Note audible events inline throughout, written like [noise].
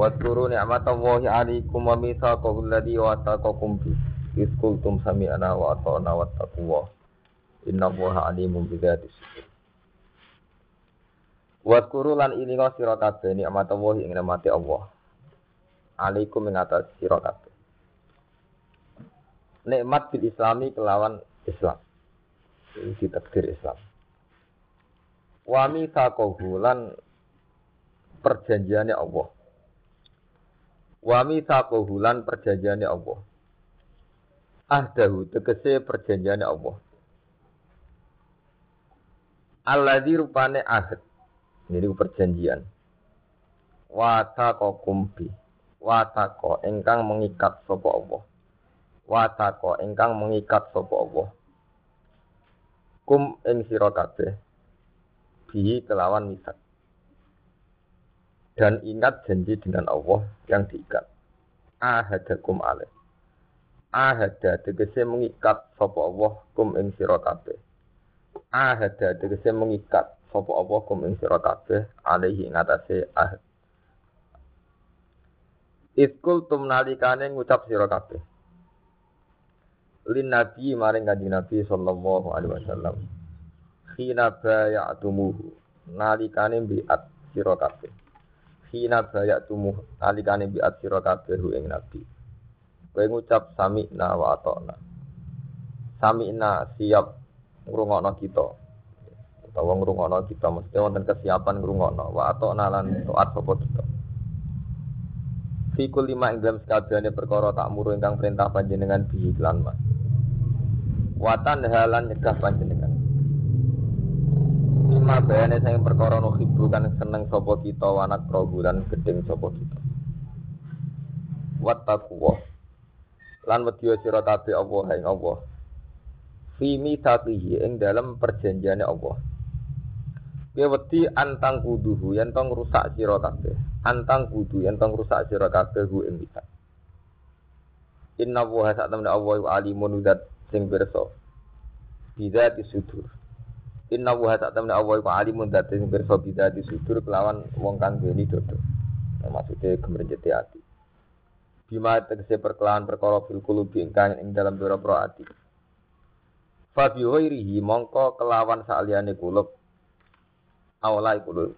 Wadkuru ni'matallahi alaikum wa mitsaqahu alladhi wasaqakum bi. Iz qultum sami'na wa ata'na wattaqullah. Innallaha alimun bidzati sudur. Wadkuru lan ilinga sira kabeh ni'matallahi ing nikmate Allah. Alaikum ing atas sira. Nikmat bil islami kelawan Islam. Ini ditakdir Islam. Wa mitsaqahu lan perjanjiannya Allah. Wa mitsaqahu lan perjanjiane Allah. Ahdahu tegese perjanjiane Allah. Alladzi rupane ahd. Ini perjanjian. Wa taqakum bi. Wa taqa ingkang mengikat sapa Allah. Wa taqa ingkang mengikat sapa Allah. Kum ing sira kabeh. Kelawan misak dan ingat janji dengan Allah yang diikat. Ahadakum alaih. Ahada tegese mengikat sapa Allah kum ing sira kabeh. Ahada tegese mengikat sapa Allah kum ing sira kabeh alaihi ing atase ahad. Itkul tum nalikane ngucap sira kabeh. Lin nabi maring kanjeng Nabi sallallahu alaihi wasallam. Khina bayatumuhu nalikane biat sira kabeh. Hina bayak tumuh alikane biat sira kabeh ing nabi. Kowe ngucap sami'na wa ata'na. Sami'na siap ngrungokno kita. Utawa ngrungokno kita mesti wonten kesiapan ngrungokno wa ata'na lan taat sapa kita. Fikul lima ing sekabehane perkara tak muru ingkang perintah panjenengan bi iklan mas. Watan halan nyegah panjenengan. Lima bayane sing perkara no hibu kan seneng sapa kita wanak prabu lan gedeng sapa kita. Wattaqwa. Lan wedya sira kabeh Allah ing Allah. Fi mithaqihi ing dalam perjanjiane Allah. Kowe wedi antang kuduhu yen tong rusak sira kabeh. Antang kudu yen tong rusak sira kabeh hu ing kita. Inna wa sak temne Allah alimun udat sing pirsa. Bidzati sudur. Inna wa tak temne Allah iku alimun dadi sing pirsa bidati sudur kelawan wong kang duweni dodo. Nah, maksudnya gemrenjeti ati. Bima tegese perkelawan perkara fil qulubi ingkang ing dalam pira-pira ati. Fa bi mongko kelawan saliyane kulub awala iku lho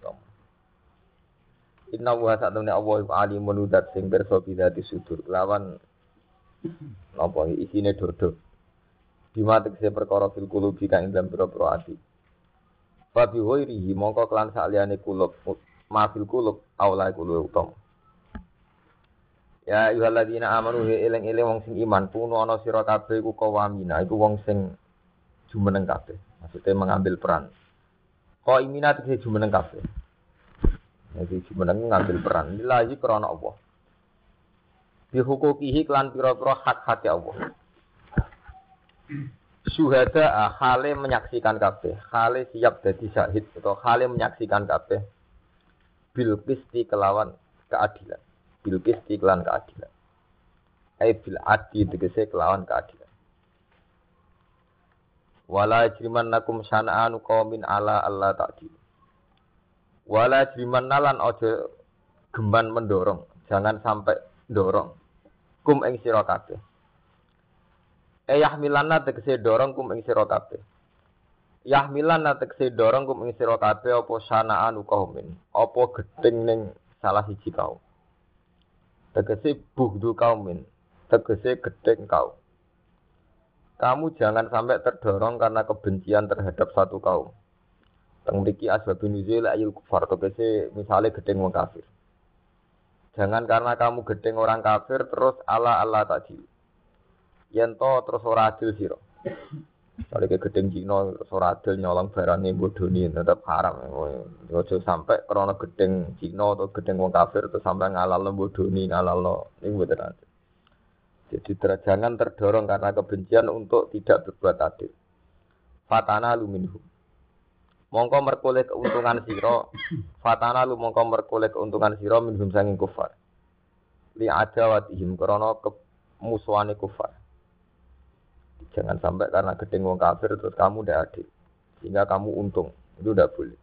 Inna wa tak temne Allah iku alimun dat sing pirsa bidati sudur kelawan napa isine dodo. Bima tegese perkara fil qulubi kang ing dalam pira-pira ati. Fabi ghairihi mongko kelan saliyane kulub mafil kulub aula kulub utam. Ya ayyuhalladzina amanu he eling-eling wong sing iman puno ana sira kabeh iku kawamina iku wong sing jumeneng kabeh. Maksudnya mengambil peran. Kau imina tegese jumeneng kabeh. Jadi jumeneng ngambil peran. Lillahi krana Allah. Bihukukihi klan pira-pira hak-hak Allah syuhada ah, hale menyaksikan kabeh, hale siap jadi syahid atau hale menyaksikan kabeh bil qisti kelawan keadilan. Bil qisti kelawan keadilan. Ai bil adi tegese kelawan keadilan. Wala nakum sana'anu qaumin ala Allah ta'dil. Wala nalan ojo geman mendorong, jangan sampai dorong. Kum ing sira kabeh Eh yahmilanna tegese dorong kum ing sira kabeh. Yahmilanna tegese dorong kum ing sira kabeh apa sanaan kaumin, apa gedeng ning salah siji kaum. Tegese buhdu kaumin, tegese gedeng kaum. Kamu jangan sampai terdorong karena kebencian terhadap satu kaum. Teng mriki asbabun nuzul ayul kufar tegese misale gedeng wong kafir. Jangan karena kamu gedeng orang kafir terus ala Allah tadi yen to terus ora adil sira. Kalau ke gedeng Cina, soradil nyolong barangnya bodoni tetap haram. Ojo sampai karena gedeng Cina atau gedeng wong kafir atau sampai ngalal bodoni ngalal lo ini betul adil. Jadi jangan terdorong karena kebencian untuk tidak berbuat adil. Fatana luminhu. Mongko merkoleh keuntungan siro. Fatana lu mongko merkoleh keuntungan siro minhum sanging kufar. Li adawatihim karena kemusuhane kufar. Jangan sampai karena gedeng wong kafir terus kamu udah adil. Sehingga kamu untung. Itu udah boleh.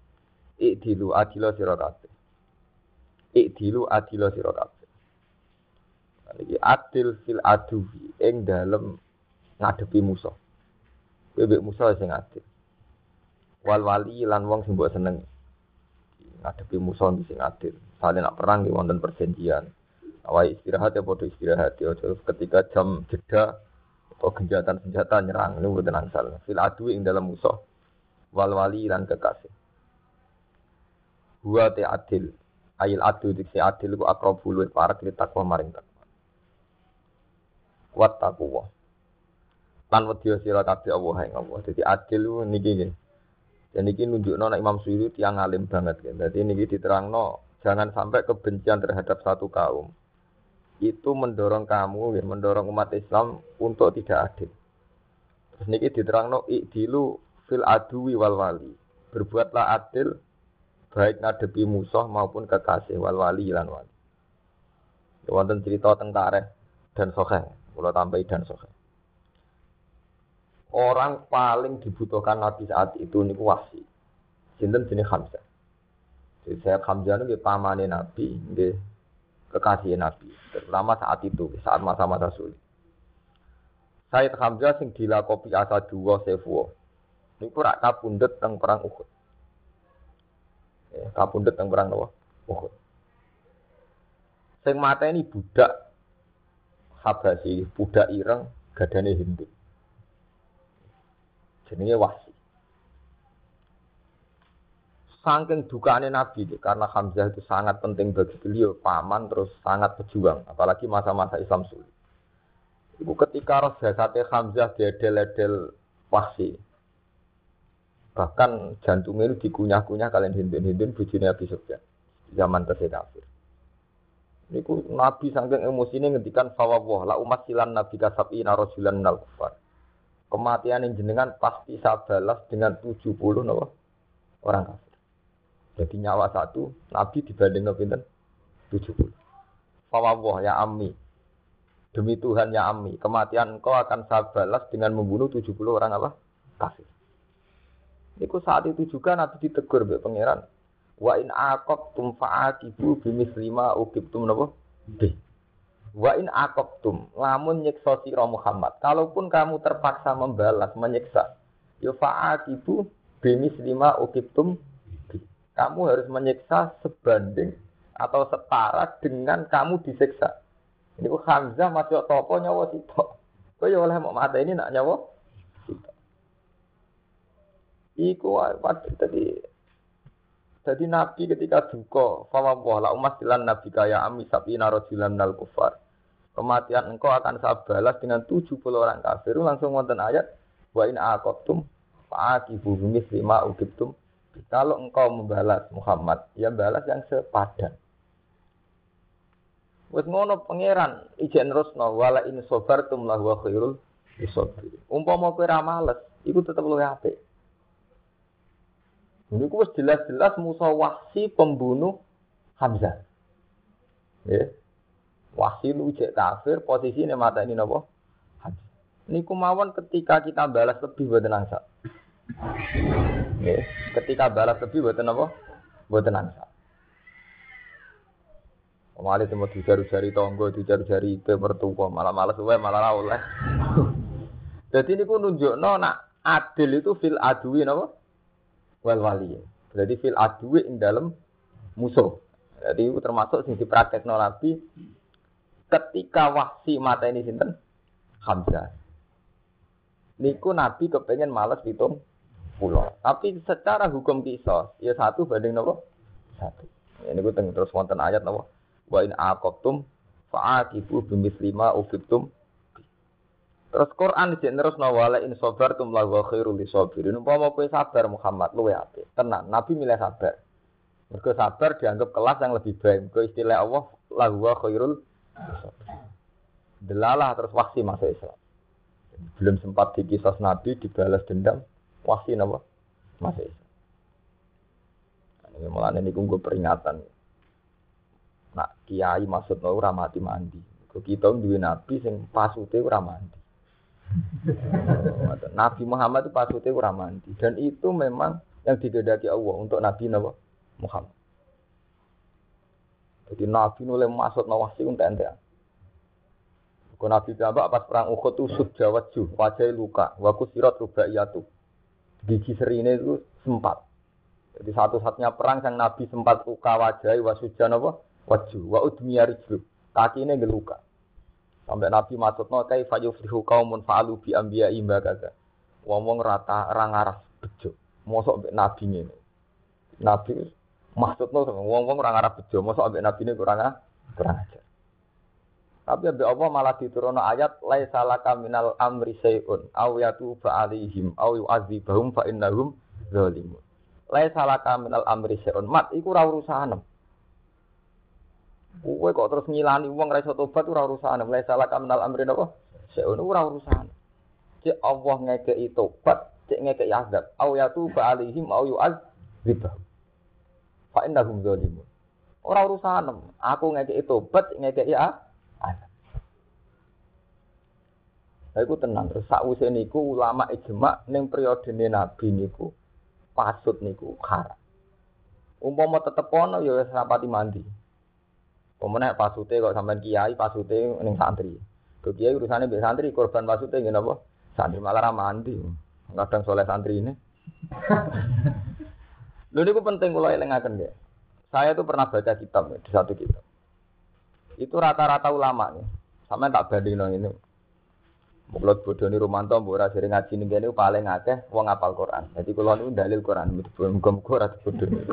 Ikdilu adilo sira kabeh. Ikdilu adilo sira kabeh. Iki adil fil aduwi ing dalem ngadepi musuh. Bebek musuh sing adil. Wal wali lan wong sing seneng. Ngadepi musuh sing adil. Saling nak perang di wonten perjanjian. Awai istirahat ya bodoh istirahat ya ketika jam jeda atau genjatan senjata nyerang ini bukan angsal fil adu ing dalam musuh wal wali dan kekasih. Gua te adil. Ayil adu diksi adil ku akrobu luwih parek li takwa maring takwa. Wat takwa. Lan wedya sira kabeh Allah ing Allah. Dadi adil niki nggih. Dan niki nunjukno nek Imam Suyuti tiang alim banget kan dadi niki diterangno jangan sampai kebencian terhadap satu kaum itu mendorong kamu, ya, mendorong umat Islam untuk tidak adil. Terus niki diterangno ikdilu fil adui wal wali. Berbuatlah adil baik ngadepi musuh maupun kekasih wal wali lan wali. Ya, cerita tentara dan sohe, kalau tambahi dan sohe. Orang paling dibutuhkan Nabi saat itu niku wasi. Sinten jenis Hamzah. Jadi saya Hamzah itu pamane Nabi, nggih kekasih Nabi, terutama saat itu, saat masa-masa sulit. Said Hamzah sing dilakopi asa dua sefuo. Ini rak kapundut teng perang Uhud. Ya, kapundut teng perang apa? Uhud. Sing mata ini budak Habasi, budak ireng, gadane Hindu. Jenenge wasi. Saking dukane Nabi karena Hamzah itu sangat penting bagi beliau, paman terus sangat pejuang, apalagi masa-masa Islam sulit. Ibu ketika jasadnya Hamzah dedel-dedel wasi, bahkan jantungnya itu dikunyah-kunyah kalian hindun-hindun bujurnya Nabi zaman tersebut kafir. Niku Nabi saking emosi ini ngendikan fawwah la umat silan Nabi kasabi narojulan minal kufar. Kematian yang jenengan pasti saya balas dengan 70 nawa orang kafir. Jadi nyawa satu, Nabi dibanding Nabi pinten? 70. Fawwah ya Ami. Demi Tuhan ya Ami, kematian kau akan saya balas dengan membunuh 70 orang apa? Kafir. Niku saat itu juga Nabi ditegur be pangeran. Wa in aqabtum fa'aqibu bimislima uqibtum napa? B. Wa in aqabtum lamun nyiksa sira Muhammad. Kalaupun kamu terpaksa membalas menyiksa, ya fa'aqibu bimislima uqibtum kamu harus menyiksa sebanding atau setara dengan kamu disiksa. Ini Hamzah masih topo nyawa sitok. Kau ya oleh mau mata ini nak nyawa sitok. Iku tadi jadi Nabi ketika duka, fama la umat silan Nabi kaya ami sapi narojilan nal kufar. Kematian engkau akan saya balas dengan 70 orang kafir. Langsung wonten ayat wa in aqabtum fa'aqibu lima ugibtum kalau engkau membalas Muhammad, ya balas yang sepadan. Wes ngono pangeran ijen rusno wala in sabartum lahu khairul isabir. Umpama kowe ra males, iku tetep luwih apik. Ini wis jelas-jelas Musa wahsi pembunuh Hamzah. Ya. Wahsi lu cek kafir, posisinya mata ini nopo? Hamzah. Ini kumawan ketika kita balas lebih buat nangsa. Ya, ketika balas lebih buat apa? Buat angsa. Malah itu mau dijaru-jari tonggo, dijaru-jari itu mertua, malah malas suwe malah oleh. [laughs] Jadi ini pun nunjuk no, nak adil itu fil adui napa? Wal wali. Jadi fil adui ing dalam musuh. Jadi itu termasuk sing dipraktek nabi ketika wahsi mata ini sinten Hamzah. Niku nabi kepengen malas hitung pulau. Tapi secara hukum kisah, ya satu banding nopo satu. Ini gue terus wonten ayat nopo. Wa in aqabtum fa'aqibu lima ufibtum. Terus Quran dijek terus nawala in sabartum la wa khairul lisabirin. Umpama kowe sabar Muhammad luwe apik. Tenan, Nabi milih sabar. Mergo sabar dianggap kelas yang lebih baik. Mergo istilah Allah la khairul Delalah terus waksi masuk Islam. Belum sempat dikisah Nabi dibalas dendam, waksi napa? Nah, ini malah ini gue peringatan. Nak kiai maksud ora mati mandi. Kita duwe nabi sing pasute ora mandi. Nabi Muhammad itu pasutnya kurang mandi dan itu memang yang digedaki Allah untuk Nabi Muhammad. Jadi Nabi nule masuk nawasi untuk ente. Kau Nabi Jambak pas perang Uhud itu sudah wajah, wajah luka, waku sirat rubaiyatu. Gigi serine itu sempat. Jadi satu-satunya perang yang Nabi sempat luka wajah, wasujan apa? Wajah, wa udmiya. Kaki ini geluka. Sampai Nabi maksud no kai fayuflihu kaumun fa'alu bi anbiya imba kata. Ngomong rata orang arah bejo. Mosok mbek nabi ini. Nabi maksud no ngomong orang arah bejo. Mosok mbek nabi ini kurang kurang ajar. Tapi Abi Allah malah diturunkan ayat laisa laka minal amri sayun aw yatuba alaihim aw yu'adzibahum fa innahum zalimun. Laisa laka minal amri sayun mat iku ora urusanem. Kowe kok terus ngilani wong ra iso tobat ora urusan. Mulai salah kaminal amri napa? Seono ora urusan. Cek Allah ngekeki tobat, cek ngekeki azab. Au yatu ba alaihim au yu'adzib. Fa innahum zalimun. Ora urusan. Aku ngekeki tobat, ngekeki azab. Lah iku tenang terus sakwise niku ulama ijma ning periode Nabi niku pasut niku haram. Umpama tetep ana ya wis rapati mandi. Pemenang pasute kok sampean kiai pasute ning santri. Ke kiai urusane mbek santri korban pasute ngene apa? Santri malah ra mandi. Kadang soleh santri ini. [laughs] Lho niku penting kula elingaken nggih. Saya tuh pernah baca kitab di satu kitab. Itu rata-rata ulama nih. Sama tak banding ini. Mulut bodoh ini Romanto, mbok sering ngaji nih gini paling akeh wong apal Quran. Jadi kalau ini dalil Quran, muga-muga ora bodoh ini.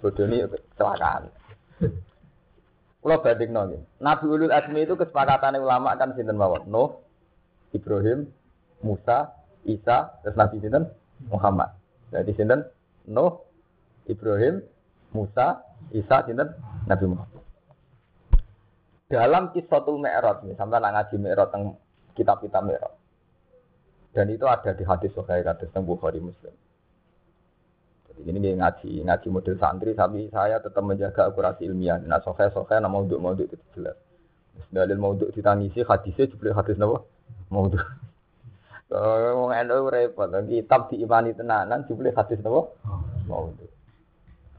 Bodoh ini kecelakaan. Kalau banding nongin, Nabi Ulul Azmi itu kesepakatan ulama kan sinten mawon. Nuh, Ibrahim, Musa, Isa, terus Nabi sinten Muhammad. Jadi sinten Nuh, Ibrahim, Musa, Isa, sinten Nabi Muhammad. Dalam kisahul Mi'raj, sampai ngaji Mi'raj tentang kitab-kitab Mi'raj. Dan itu ada di hadis Sahih hadis tentang Bukhari Muslim. Ini dia ngaji, ngaji model santri, tapi saya tetap menjaga akurasi ilmiah. Nah, sokai sokai, nama untuk mau itu jelas. Dalil mau untuk ditangisi, hadisnya juga hadis nama mau untuk. Kalau [laughs] mau NU repot, kitab diimani tenanan, juga hadis nama mau untuk.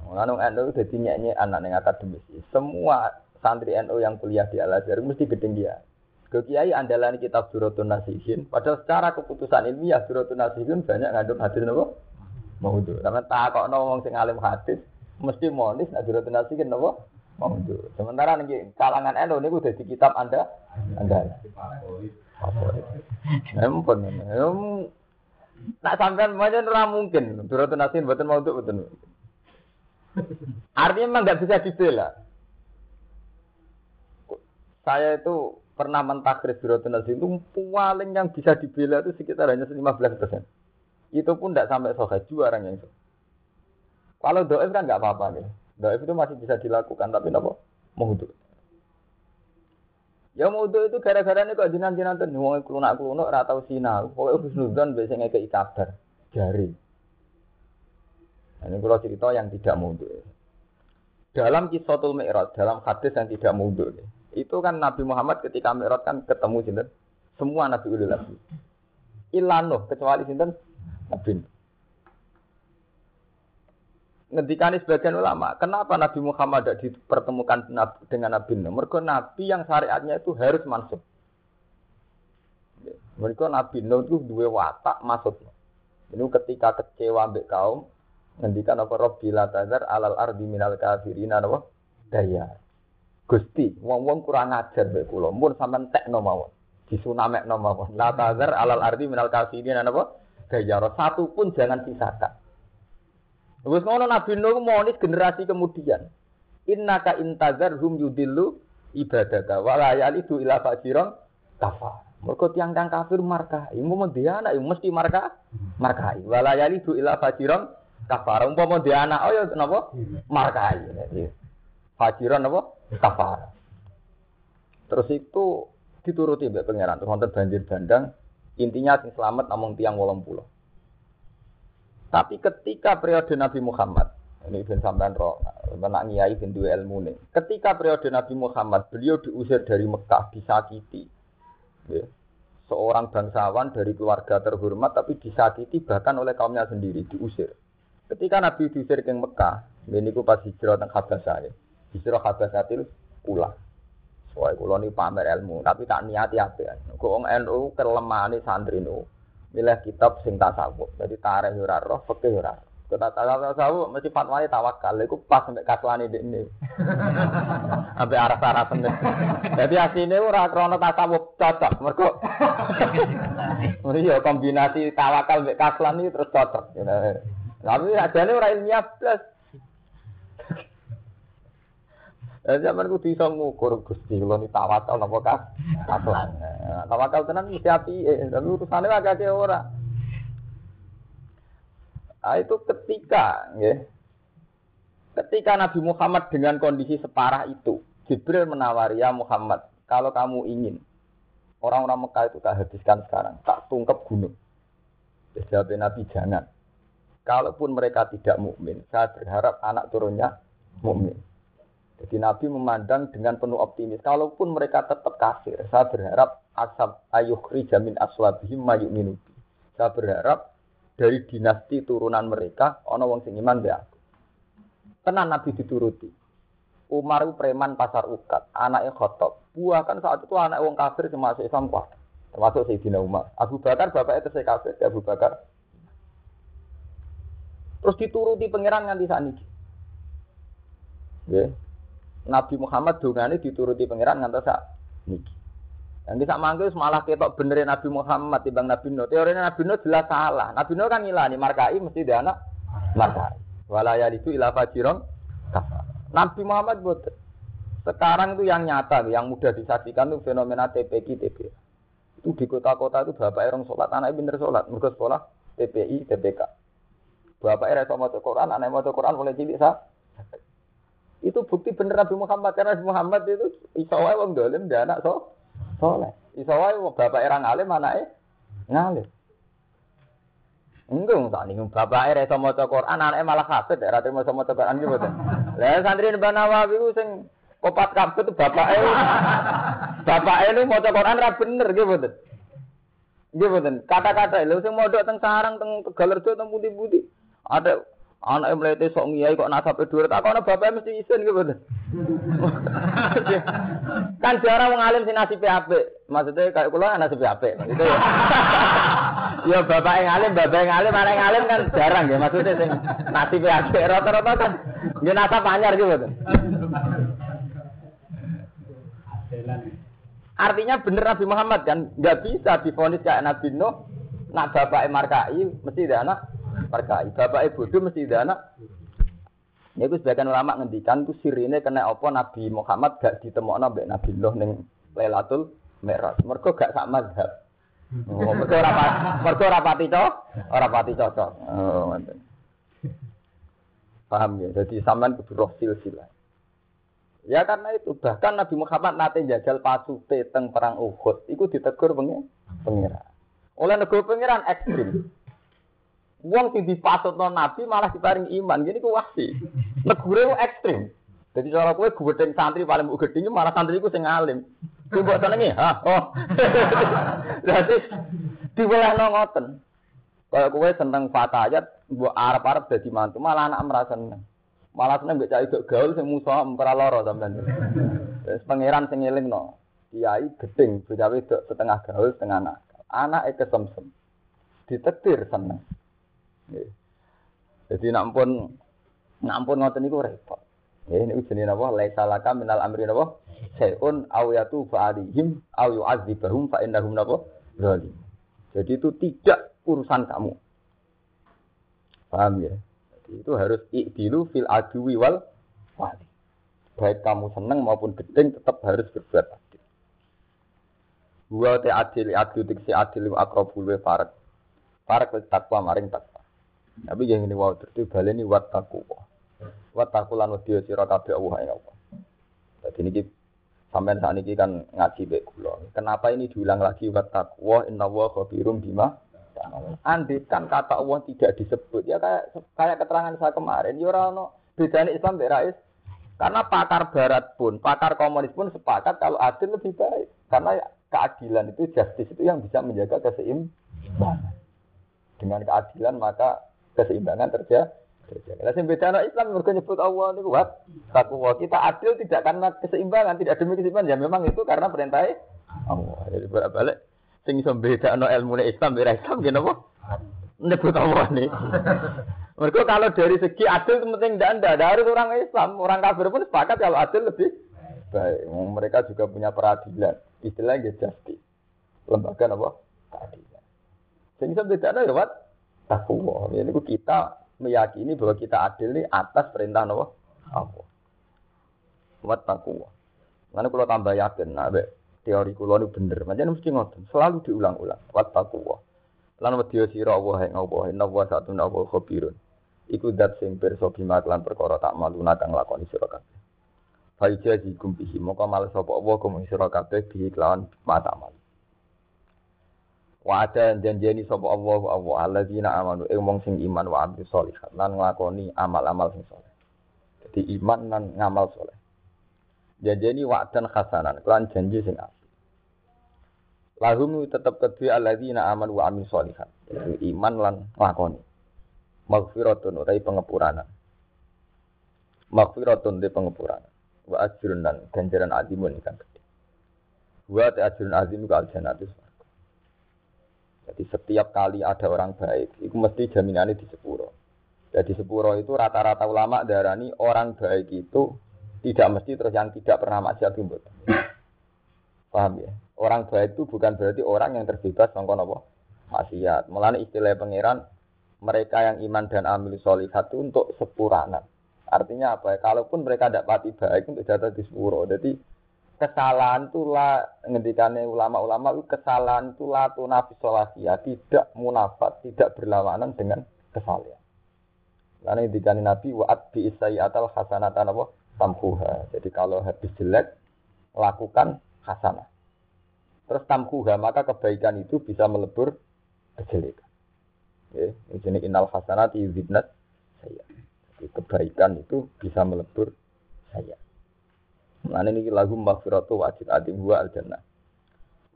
Nganu NU jadi nyanyi anak yang akademis. Semua santri NU yang kuliah di Al Azhar mesti gedeng dia. Ke kiai andalan kitab Suratun Nasihin, padahal secara keputusan ilmiah Suratun Nasihin banyak ngandung hadis nama mau itu. Karena tak kok wong sing alim hadis mesti monis nak jurut nasikin nopo mau itu. Sementara nih kalangan NU ini udah di kitab anda anda. Empun, nak sampean macam ora mungkin. Jurut nasihin mau itu betul. Artinya memang nggak bisa dibela. Saya itu pernah mentakris jurut nasihin itu paling yang bisa dibela itu sekitar hanya 15 persen. Itu pun tidak sampai sohaj orang yang itu. Kalau doif kan nggak apa-apa nih. Doif itu masih bisa dilakukan, tapi nopo mau Ya mau itu gara-gara ini kok jinan-jinan tuh wong kelunak-kelunak ora tau sinau. Pokoke husnudzon biasanya ngekeki kabar jari. Nah, ini kalau cerita yang tidak mundur. Dalam kisahul Mi'raj, dalam hadis yang tidak mundur. Itu kan Nabi Muhammad ketika Mi'raj kan ketemu sinten? Semua Nabi ulil azmi. Ilanu kecuali sinten? Nabi. Ngendikani sebagian ulama, kenapa Nabi Muhammad tidak dipertemukan dengan Nabi Nuh? Mereka Nabi yang syariatnya itu harus masuk. Mereka Nabi Nuh itu dua watak masuk. Ini ketika kecewa ambek kaum, ngendikan apa Rabbi la tazar alal ardi minal kafirin apa daya. Gusti, wong-wong kurang ajar mbek kula. Mun sampean tekno mawon. Disunamekno mawon. La tazar alal ardi minal kafirin apa gayaro satu pun jangan sisakan. Wes ngono Nabi Nuh monis generasi kemudian. Innaka intazar hum yudillu ibadata wa la yalidu ila fajiron kafa. Mergo tiang-tiang kafir markai, mau dia anak, ya mesti marka, markai. Walayali bu ila fajiron kafar. Umpama dia anak, oh ya napa? Markai. Fajiron napa? Kafar. Terus itu dituruti mbek pangeran. Terus wonten banjir bandang, intinya sing selamat namung tiang pulau. Tapi ketika periode Nabi Muhammad, ini ben sampean roh, menak ngiyai ben duwe ilmu nih. Ketika periode Nabi Muhammad, beliau diusir dari Mekah, disakiti. Ya. Seorang bangsawan dari keluarga terhormat tapi disakiti bahkan oleh kaumnya sendiri, diusir. Ketika Nabi diusir ke Mekah, ini ku pas hijrah teng Habasah ya. Hijrah Habasatil ulah. Soalnya kulo ini pamer ilmu, tapi tak niati apa. Kok wong NU kelemahan santri NU. Milih kitab sing tasawuf. Jadi tareh ora roh, fikih ora. Kita tasawuf mesti fatwanya tawakal. Iku pas sampai kaslani ini. [laughs] sampai arah-arah sendiri. Jadi aslinya ora krono tasawuf cocok. Mereka. [laughs] Iya kombinasi tawakal sampai kaslan ini terus cocok. Tapi ini ora ilmiah plus. Ya zaman ku bisa ngukur Gusti kula ni tawakal napa kas? Kaslan. Tawakal tenan mesti api, tapi urusane agak ora. Nah, itu ketika ya, ketika Nabi Muhammad dengan kondisi separah itu, Jibril menawari ya Muhammad, kalau kamu ingin orang-orang Mekah itu tak habiskan sekarang, tak tungkep gunung. Jawab Nabi jangan. Kalaupun mereka tidak mukmin, saya berharap anak turunnya mukmin. Jadi Nabi memandang dengan penuh optimis. Kalaupun mereka tetap kafir, saya berharap asab ayuh jamin aswabihim mayuk minubi. Saya berharap dari dinasti turunan mereka ana wong sing iman be aku. Tenan Nabi dituruti. Umar preman pasar ukat, anaknya khotob. Buah kan saat itu anak wong kafir yang masuk Islam kuat. Termasuk Sayyidina Umar. Abu Bakar bapaknya itu kafir, ya Abu Bakar. Terus dituruti pangeran nganti saat. Ya. Nabi Muhammad dongane dituruti pangeran nganti saat ini. Yang bisa manggil malah ketok benerin Nabi Muhammad timbang Nabi Nuh. Teorinya Nabi Nuh jelas salah. Nabi Nuh kan ngilani markai mesti dia anak markai. Walaya itu ilah fajiron Nabi Muhammad buat sekarang itu yang nyata, yang mudah disaksikan itu fenomena TPK TP. Itu di kota-kota itu bapak orang sholat, anaknya bener sholat, mereka sekolah TPI TPK. Bapak era sama Quran, anaknya mau Quran boleh cilik sah. Itu bukti bener Nabi Muhammad karena Nabi Muhammad itu isawai wong dolim dia anak so soleh. Iso wae bapak era ngalim anake ngalim. Enggak, tak nih bapak era maca Quran, anake malah hafid, ora terima maca Quran gitu. Lah santri Mbah Nawawi ku sing kopat kabeh itu bapak e. bapak e lu maca Quran ra bener gitu betul. Gitu betul. Kata-kata lu sing modok teng sarang teng Tegalerjo teng. Ada Anak yang melete sok ngiyai kok nasab dua tak kono bapak mesti isin gitu. [laughs] kan jarang wong alim sing nasib apik. Maksudnya kayak kula nasib apik. Gitu ya. [laughs] ya bapak yang alim, bapak yang alim, anak yang alim kan jarang ya maksudnya sing nasib apik rata-rata kan dia nasab anyar gitu. Artinya bener Nabi Muhammad kan nggak bisa difonis kayak Nabi Nuh. Nak bapak markai mesti ada anak markai. Bapak ibu itu mesti ada anak. Ini itu sebagian ulama ngendikan itu sirine kena apa Nabi Muhammad gak ditemokno mbek Nabi Nuh ning Lailatul Mi'raj. Mergo gak sak mazhab. Oh, mergo ora mergo ora pati cocok, ora pati cocok. Oh, ngoten. Paham ya? Jadi sampean kudu roh silsilah. Ya karena itu bahkan Nabi Muhammad nate jajal pasute teng perang Uhud, itu ditegur pengen pengira. Oleh negara pengiran ekstrim. Wong sing dipasutno Nabi malah diparing iman. Gini ku wasi. Negure ekstrim. Jadi cara kowe gedeng santri paling mbok gedeng malah santri ku sing alim. Kuwi mbok senengi, ha? Oh. [laughs] Jadi diwelehno ngoten. Kalau kowe seneng fatayat, mbok arep-arep dadi mantu, malah anak merasa seneng. Malah seneng mbek cah gaul sing musuh ora lara sampean. Wis pangeran sing elingno. Kiai gedeng, bocah wedok setengah gaul, setengah anak. Anake kesemsem. Ditetir seneng. Jadi nak pun nak pun ngoten niku repot. Ya ini jenenge napa? Laisa laka minal amri napa? Sayun aw yatu fa'alihim aw yu'adzibahum fa innahum napa? Zalim. Jadi itu tidak urusan kamu. Paham ya? Jadi itu harus ikdilu fil adwi wal wali. Baik kamu senang maupun gedeng tetap harus berbuat adil. Wa te adil adil tiksi adil akrabul wa. Farak wis takwa maring takwa. Tapi yang ini wow terus baleni wat takwa. Wat takwa lan wedi sira kabeh Allah ing Allah. Jadi ini sampean saat ini kan ngaji baik kula. Kenapa ini diulang lagi wat takwa inna wa khabirum bima Andai kan kata Allah tidak disebut ya kayak kayak keterangan saya kemarin. Ya ora bedanya Islam berais karena pakar barat pun, pakar komunis pun sepakat kalau adil lebih baik. Karena keadilan itu justice itu yang bisa menjaga keseimbangan. Dengan keadilan maka keseimbangan terjadi. Nah, yang beda anak Islam mereka nyebut Allah ini kuat. Takwa kita adil tidak karena keseimbangan, tidak demi keseimbangan. Ya memang itu karena perintah Allah. Jadi balik. Sing iso beda anak ilmu Islam, beda Islam, gini apa? Nyebut Allah nih. [laughs] Mereka kalau dari segi adil itu penting tidak harus orang Islam, orang kafir pun sepakat kalau adil lebih baik. Mereka juga punya peradilan, istilahnya justice. Lembaga apa? Keadilan. Sehingga beda ada ya. Takwa. Ini kita meyakini bahwa kita adil ini atas perintah apa? Allah. Wat takwa. Mana kalau tambah yakin, nah, teori kulo ini bener. Macam mesti ngotot, selalu diulang-ulang. Wat takwa. Lan wedya sira Allah ing Allah, inna wa satuna Allah khabirun iku dat sing pirsa bima lan perkara tak malu kang lakoni sira kabeh. Fa jazi bihi moko males sapa apa kum sira kabeh bihi kelawan mata mal. Wa ada janjeni sapa Allah Allah alladzina amanu ing wong sing iman wa amil sholihat lan nglakoni amal-amal sing saleh. Jadi iman lan ngamal saleh. Janjeni wa'dan hasanan, kelan janji sing apik. Lahum tetap kedua alladzina amanu wa amil sholihat. Jadi iman lan nglakoni maghfiratun utai pengepuranan maghfiratun di pengepuranan wa ajrun dan ganjaran azimun gede wa ajrun azim ke aljannatu jadi setiap kali ada orang baik itu mesti jaminannya di sepuro jadi sepuro itu rata-rata ulama darani orang baik itu tidak mesti terus yang tidak pernah maksiat itu [coughs] paham ya orang baik itu bukan berarti orang yang terbebas nongkon apa maksiat melani istilah pangeran mereka yang iman dan amil solihat itu untuk sepuranan. Artinya apa ya? Kalaupun mereka tidak pati baik untuk jatuh di sepuro. Jadi kesalahan itu lah ngendikannya ulama-ulama itu kesalahan itu lah nafis solasia tidak munafat, tidak berlawanan dengan kesalahan. Lalu ngendikannya Nabi waat bi atal hasanatan apa tamkuha. Jadi kalau habis jelek lakukan hasanah. Terus tamkuha maka kebaikan itu bisa melebur kejelekan. Ya, ini inal hasanati yuzibnat saya. Jadi kebaikan itu bisa melebur saya. Nah ini lagu maghfiratu wajib adim huwa al.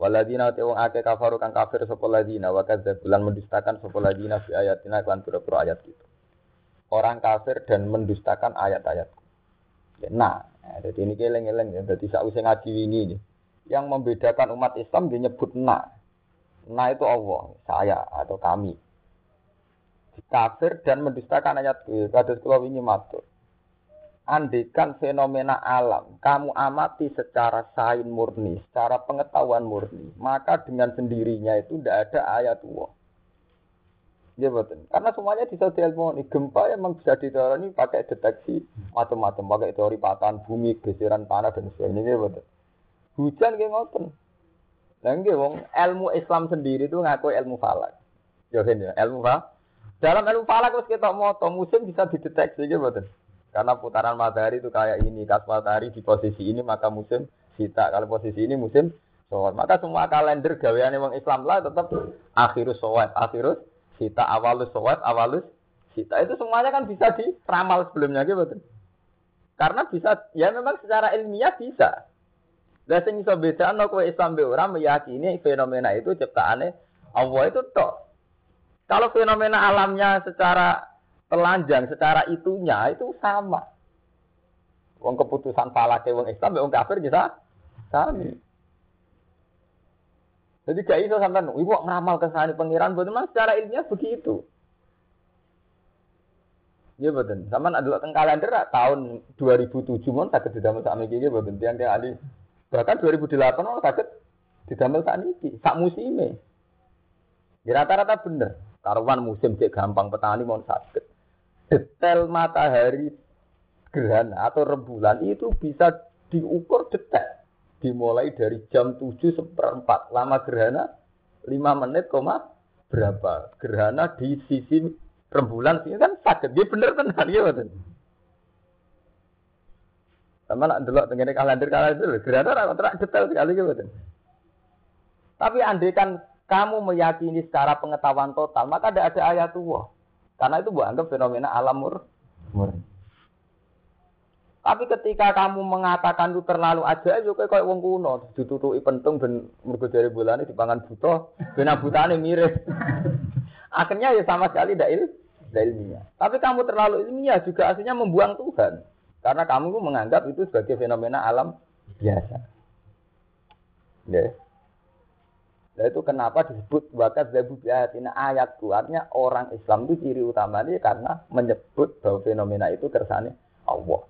Waladina te wong akeh kafaru kang kafir sapa ladina wa bulan mendustakan sapa ladina fi ayatina kan pura ayat gitu. Orang kafir dan mendustakan ayat-ayatku. Ya, nah, jadi ini keleng-keleng ya. Jadi sausai ngaji ini, yang membedakan umat Islam dia nyebut na. Na itu Allah, saya atau kami kafir dan mendustakan ayat Kados kula wingi matur. Andikan fenomena alam kamu amati secara sain murni, secara pengetahuan murni, maka dengan sendirinya itu tidak ada ayat Allah. Ya betul. Karena semuanya bisa diilmoni. Gempa memang bisa diteori pakai deteksi macam-macam, pakai teori patahan bumi, geseran tanah dan sebagainya. Ya betul. Hujan kayak ngoten. Lah wong ilmu Islam sendiri itu ngaku ilmu falak. Ya kan ya, ilmu falak dalam ilmu falak terus kita moto musim bisa dideteksi gitu betul. Karena putaran matahari itu kayak ini, kas matahari di posisi ini maka musim sita. Kalau posisi ini musim. Maka semua kalender gawean emang Islam lah tetap akhirus soal, akhirus sita, awalus soal, awalus sita. Itu semuanya kan bisa diramal sebelumnya gitu betul. Karena bisa, ya memang secara ilmiah bisa. Dan sing iso bedakno kowe Islam be ora meyakini fenomena itu ciptaane Allah itu tok. Kalau fenomena alamnya secara telanjang, secara itunya itu sama. Wong keputusan falake wong Islam wong kafir bisa sami. Jadi gak iso sampean ibu ngeramal kesalahan pengiran betul memang secara ilmiah begitu. Iya betul. Sama adalah teng kalender tahun 2007 mon sakit didamel sak niki betul tiang tiang ahli. Bahkan 2008 mon sakit didamel sak niki, sak musime. Ya rata-rata bener. Karuan musim cek gampang petani mau sakit. Detail matahari gerhana atau rembulan itu bisa diukur detail. dimulai dari jam 7 seperempat. Lama gerhana 5 menit, koma berapa? Gerhana di sisi rembulan sini kan sakit. Dia bener tenan ya betul. Sama nak delok tengene kalender kalender gerhana ora terak detail sekali ya betul. Tapi andai kan kamu meyakini secara pengetahuan total, maka tidak ada ayat tua. Karena itu buat anggap fenomena alam mur murni. Tapi ketika kamu mengatakan itu terlalu aja, itu kayak wong kuno, ditutupi pentung dan mergo dari bulan ini dipangan buto, bena butane mirip. [laughs] Akhirnya ya sama sekali tidak il, ilmiah. Tapi kamu terlalu ilmiah juga aslinya membuang Tuhan. Karena kamu menganggap itu sebagai fenomena alam biasa. Ya. Nah itu kenapa disebut wakat zabu biatina ayatku. Artinya orang Islam itu ciri utamanya karena menyebut bahwa fenomena itu kersane Allah.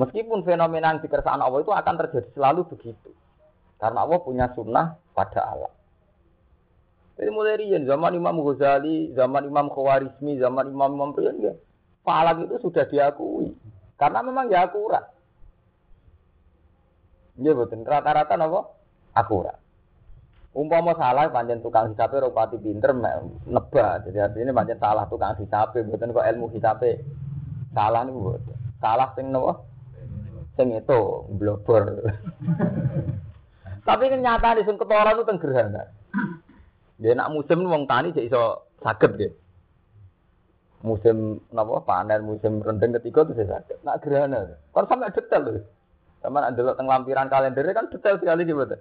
Meskipun fenomena yang dikersaan Allah itu akan terjadi selalu begitu. Karena Allah punya sunnah pada alam. Jadi mulai rian zaman Imam Ghazali, zaman Imam Khawarizmi, zaman Imam Imam Rian ya, falak itu sudah diakui. Karena memang ya akurat. Ya betul. Rata-rata apa? Akurat. Umpama salah panjen tukang hisape rupati pinter nebak. Jadi artinya panjen salah tukang hisape, betul kok ilmu hisape salah nih betul. Salah sing nopo? sing itu blobor. Tapi kenyataan di sing ketara itu tenggerhana. Dia nak musim wong tani jadi iso sakit gitu. Musim napa panen musim rendeng ketiga itu saya sakit. Nak gerhana. Kan sampai detail loh. Sama nak delok teng lampiran kalender kan detail sekali gitu.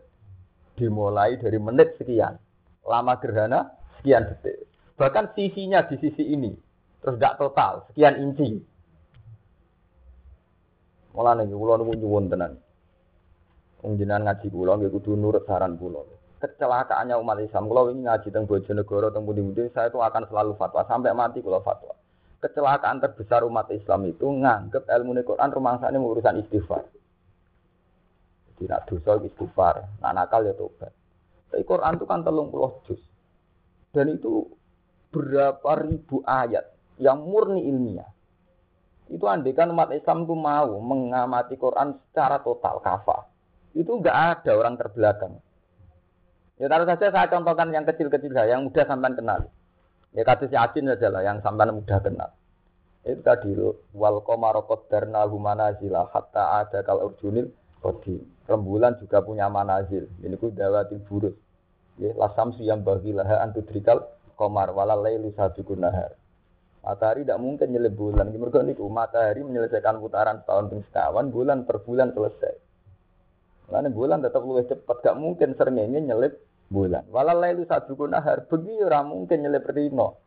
Dimulai dari menit sekian. Lama gerhana sekian detik. Bahkan sisinya di sisi ini. Terus tidak total, sekian inci. Mulane kula niku nyuwun tenan. Wong ngaji kula nggih kudu nurut saran kula. Kecelakaannya umat Islam kula ini ngaji teng Bojonegoro teng pundi-pundi saya itu akan selalu fatwa sampai mati kula fatwa. Kecelakaan terbesar umat Islam itu nganggep ilmu Quran rumangsane urusan istighfar. Jadi nak dosa istighfar, nak nakal ya tobat. Tapi Quran itu kan telung puluh juz. Dan itu berapa ribu ayat yang murni ilmiah. Itu andekan umat Islam itu mau mengamati Quran secara total kafa. Itu enggak ada orang terbelakang. Ya taruh saja saya contohkan yang kecil-kecil saya, yang mudah sampai kenal. Ya kasus Yasin saja lah, yang sampai mudah kenal. Itu tadi wal komarokot darna humana zila hatta ada kal urjunil kodi. Rembulan juga punya manazil. Ini ku dawatil burus. Ya lasam yang bagilah antudrikal komar walalai lusabikun nahar. Matahari tidak mungkin nyelip bulan. Mereka niku matahari menyelesaikan putaran ping sekawan, bulan per bulan selesai. Lalu bulan tetap lebih cepat, gak mungkin serengenge nyelip bulan. Walau itu satu nahar, begitu orang mungkin nyelip rino.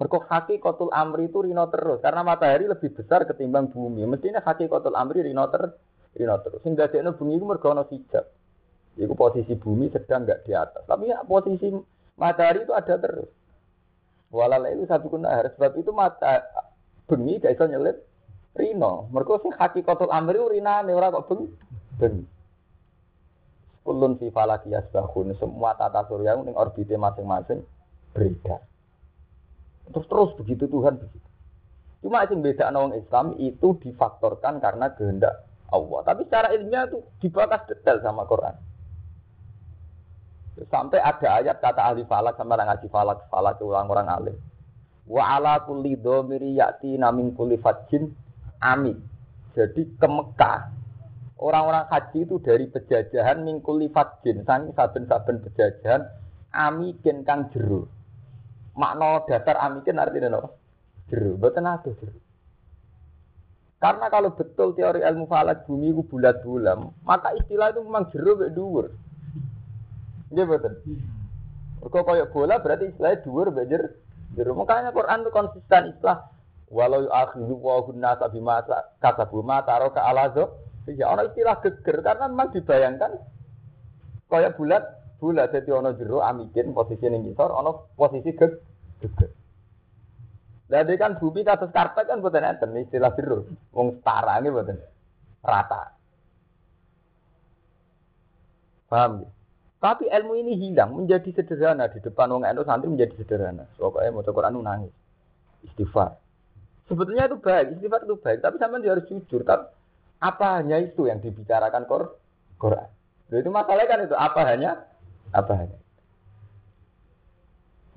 Mereka haki kotul amri itu rino terus, karena matahari lebih besar ketimbang bumi. Mestinya haki kotul amri rino ter, rino terus. Sehingga dia bumi itu mergono hijab. Itu posisi bumi sedang nggak di atas. Tapi ya posisi matahari itu ada terus. Walala itu satu kunahar. Sebab itu mata bengi gak iso nyelip rino. Mereka sing kotor amri rinane ora kok bengi. Bengi. Kulun fi falaki yasbahun. Semua tata surya ning orbite masing-masing beredar. Terus terus begitu Tuhan begitu. Cuma sing beda orang Islam itu difaktorkan karena kehendak Allah. Tapi secara ilmiah itu dibahas detail sama Quran. Sampai ada ayat kata ahli falak sama orang ngaji falak, falak orang-orang alim. Wa ala kulli dhamiri ya'ti namin kulli fajin amin. Jadi ke Mekah, orang-orang haji itu dari pejajahan mingkuli fajin, sangi saben-saben pejajahan, amikin kang jeru. Makna dasar amikin artinya no? Jeru, betul ada jeru. Karena kalau betul teori ilmu falak bumi itu bulat-bulam, maka istilah itu memang jeru dhuwur. Iya betul. Kok kayak bola berarti istilahnya dhuwur bejer. Jero makanya Quran itu konsisten istilah walau akhidhu wa hunna sabima kasabu ma taraka alazo. Ya ana istilah geger karena memang dibayangkan kayak bulat bulat jadi ono jero amikin posisi ning ngisor ono posisi geg geger. Jadi kan bumi atas karpet kan buatan enten istilah jero. Wong setara ini buatan rata. Paham ya? Tapi ilmu ini hilang, menjadi sederhana di depan wong NU santri menjadi sederhana. Pokoknya mau Quran nangis, istighfar. Sebetulnya itu baik, istighfar itu baik, tapi dia harus jujur. Tapi apa hanya itu yang dibicarakan Quran? itu masalahnya kan itu apa hanya apa hanya.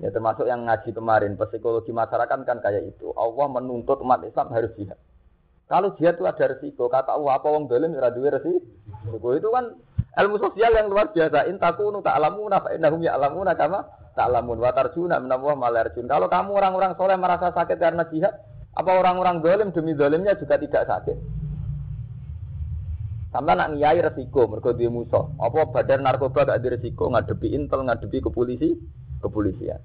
Ya termasuk yang ngaji kemarin, psikologi masyarakat kan kayak itu. Allah menuntut umat Islam harus jihad. Kalau jihad itu ada resiko, kata Allah apa wong dolim ora duwe resiko. Itu kan ilmu sosial yang luar biasa. In takunu ta'lamuna fa innahum ya'lamuna kama ta'lamun wa tarjuna minallah malarjun. Kalau kamu orang-orang soleh merasa sakit karena jihad, apa orang-orang dolim demi dolimnya juga tidak sakit? Sampai nak ngiyai resiko, mergo duwe musuh. Apa badan narkoba gak ada resiko ngadepi intel, ngadepi ke polisi, kepolisian.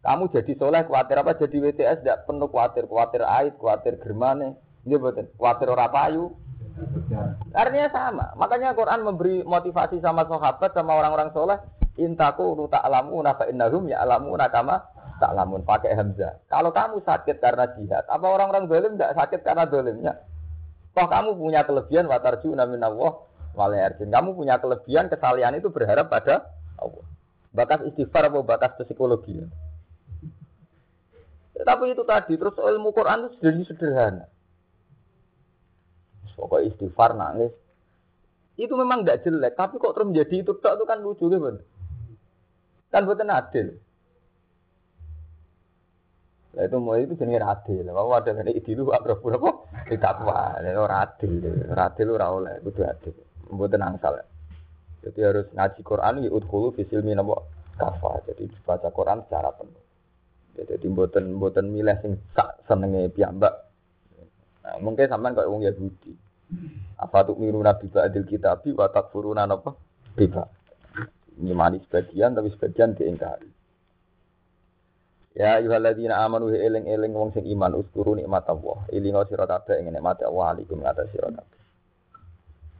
Kamu jadi soleh khawatir apa jadi WTS tidak penuh khawatir, khawatir aid, khawatir germane, ini betul, khawatir ora payu. Artinya sama. Makanya Quran memberi motivasi sama sahabat sama orang-orang soleh. Intaku nu ta'lamu fa innahum ya'lamu kama ta'lamun pakai hamzah. Kalau kamu sakit karena jihad, apa orang-orang dolim tidak sakit karena dolimnya? Toh kamu punya kelebihan watarju namin Allah. Kamu punya kelebihan kesalian itu berharap pada Allah. Bakas istighfar atau bakas psikologi. Ya, tapi itu tadi terus ilmu Quran itu jadi sederhana. Pokoknya istighfar nangis. Itu memang tidak jelek, tapi kok terus menjadi itu tak itu kan lucu kan? Kan buatan adil. Lah itu mau itu jenis adil. Mau ada yang itu lu apa berapa? Tidak apa. Orang adil. Adil lu rawol. Itu adil. Buat angsal. Jadi harus ngaji Quran ya udhulu fisil minabo kafa. Jadi baca Quran secara penuh. Jadi buatan buatan milih sing sak senenge piyambak. Nah, mungkin sampean kok wong Yahudi. Apa tuh miru nabi ba'dil kitabi wa takfuruna napa? Biba. Nyimani sebagian tapi sebagian diingkari. Ya ayyuhalladzina amanu eling-eling wong sing iman uskuru nikmat Allah. Ilingo sira kabeh ing nikmat Allah alaikum ngatas sira kabeh.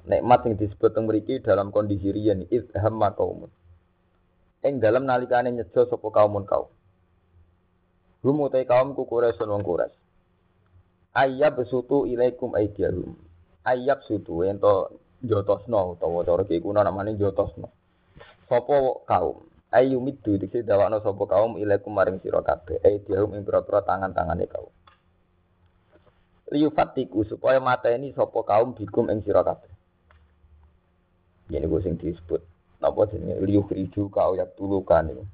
Nikmat sing disebut teng mriki dalam kondisi riyen idhamma kaumun. Ing dalam nalikane nyejo sapa kaumun kaum. Hum utai kaum ku Quraisy wong Quraisy. Ayyab sutu ilaikum aidiyahum. Ayyab sutu ento jotosno utawa cara ki kuna namane jotosno. Sapa kaum ayu midu diksi dawakno sapa kaum ilaikum maring sira kabeh ai diahum ing pira tangan-tangane kaum liyu fatiku supaya mata ini sapa kaum bikum ing sira ini gue sing disebut napa jenenge liyu kriju kau ya tulukan ini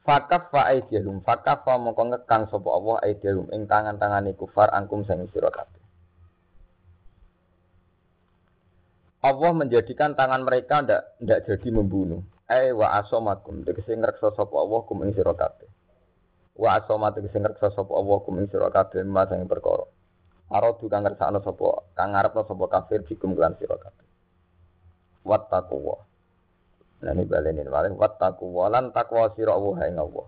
Fakaf fa aidiyahum fakaf fa mongko ngekang sapa Allah aidiyahum ing tangan-tangane kufar angkum sing sira Allah menjadikan tangan mereka ndak ndak jadi membunuh. Eh wa asomakum tegese ngreksa sapa Allah kum ing sira kabeh. Wa asoma tegese ngreksa sapa Allah kum ing sira kabeh mas ing perkara. Aradu kang ngersakno sapa kang ngarepno sapa kafir bikum lan sira kabeh. Wattaqwa. Nah ini balenin malih wattaqwa lan takwa sira Allah ing Allah.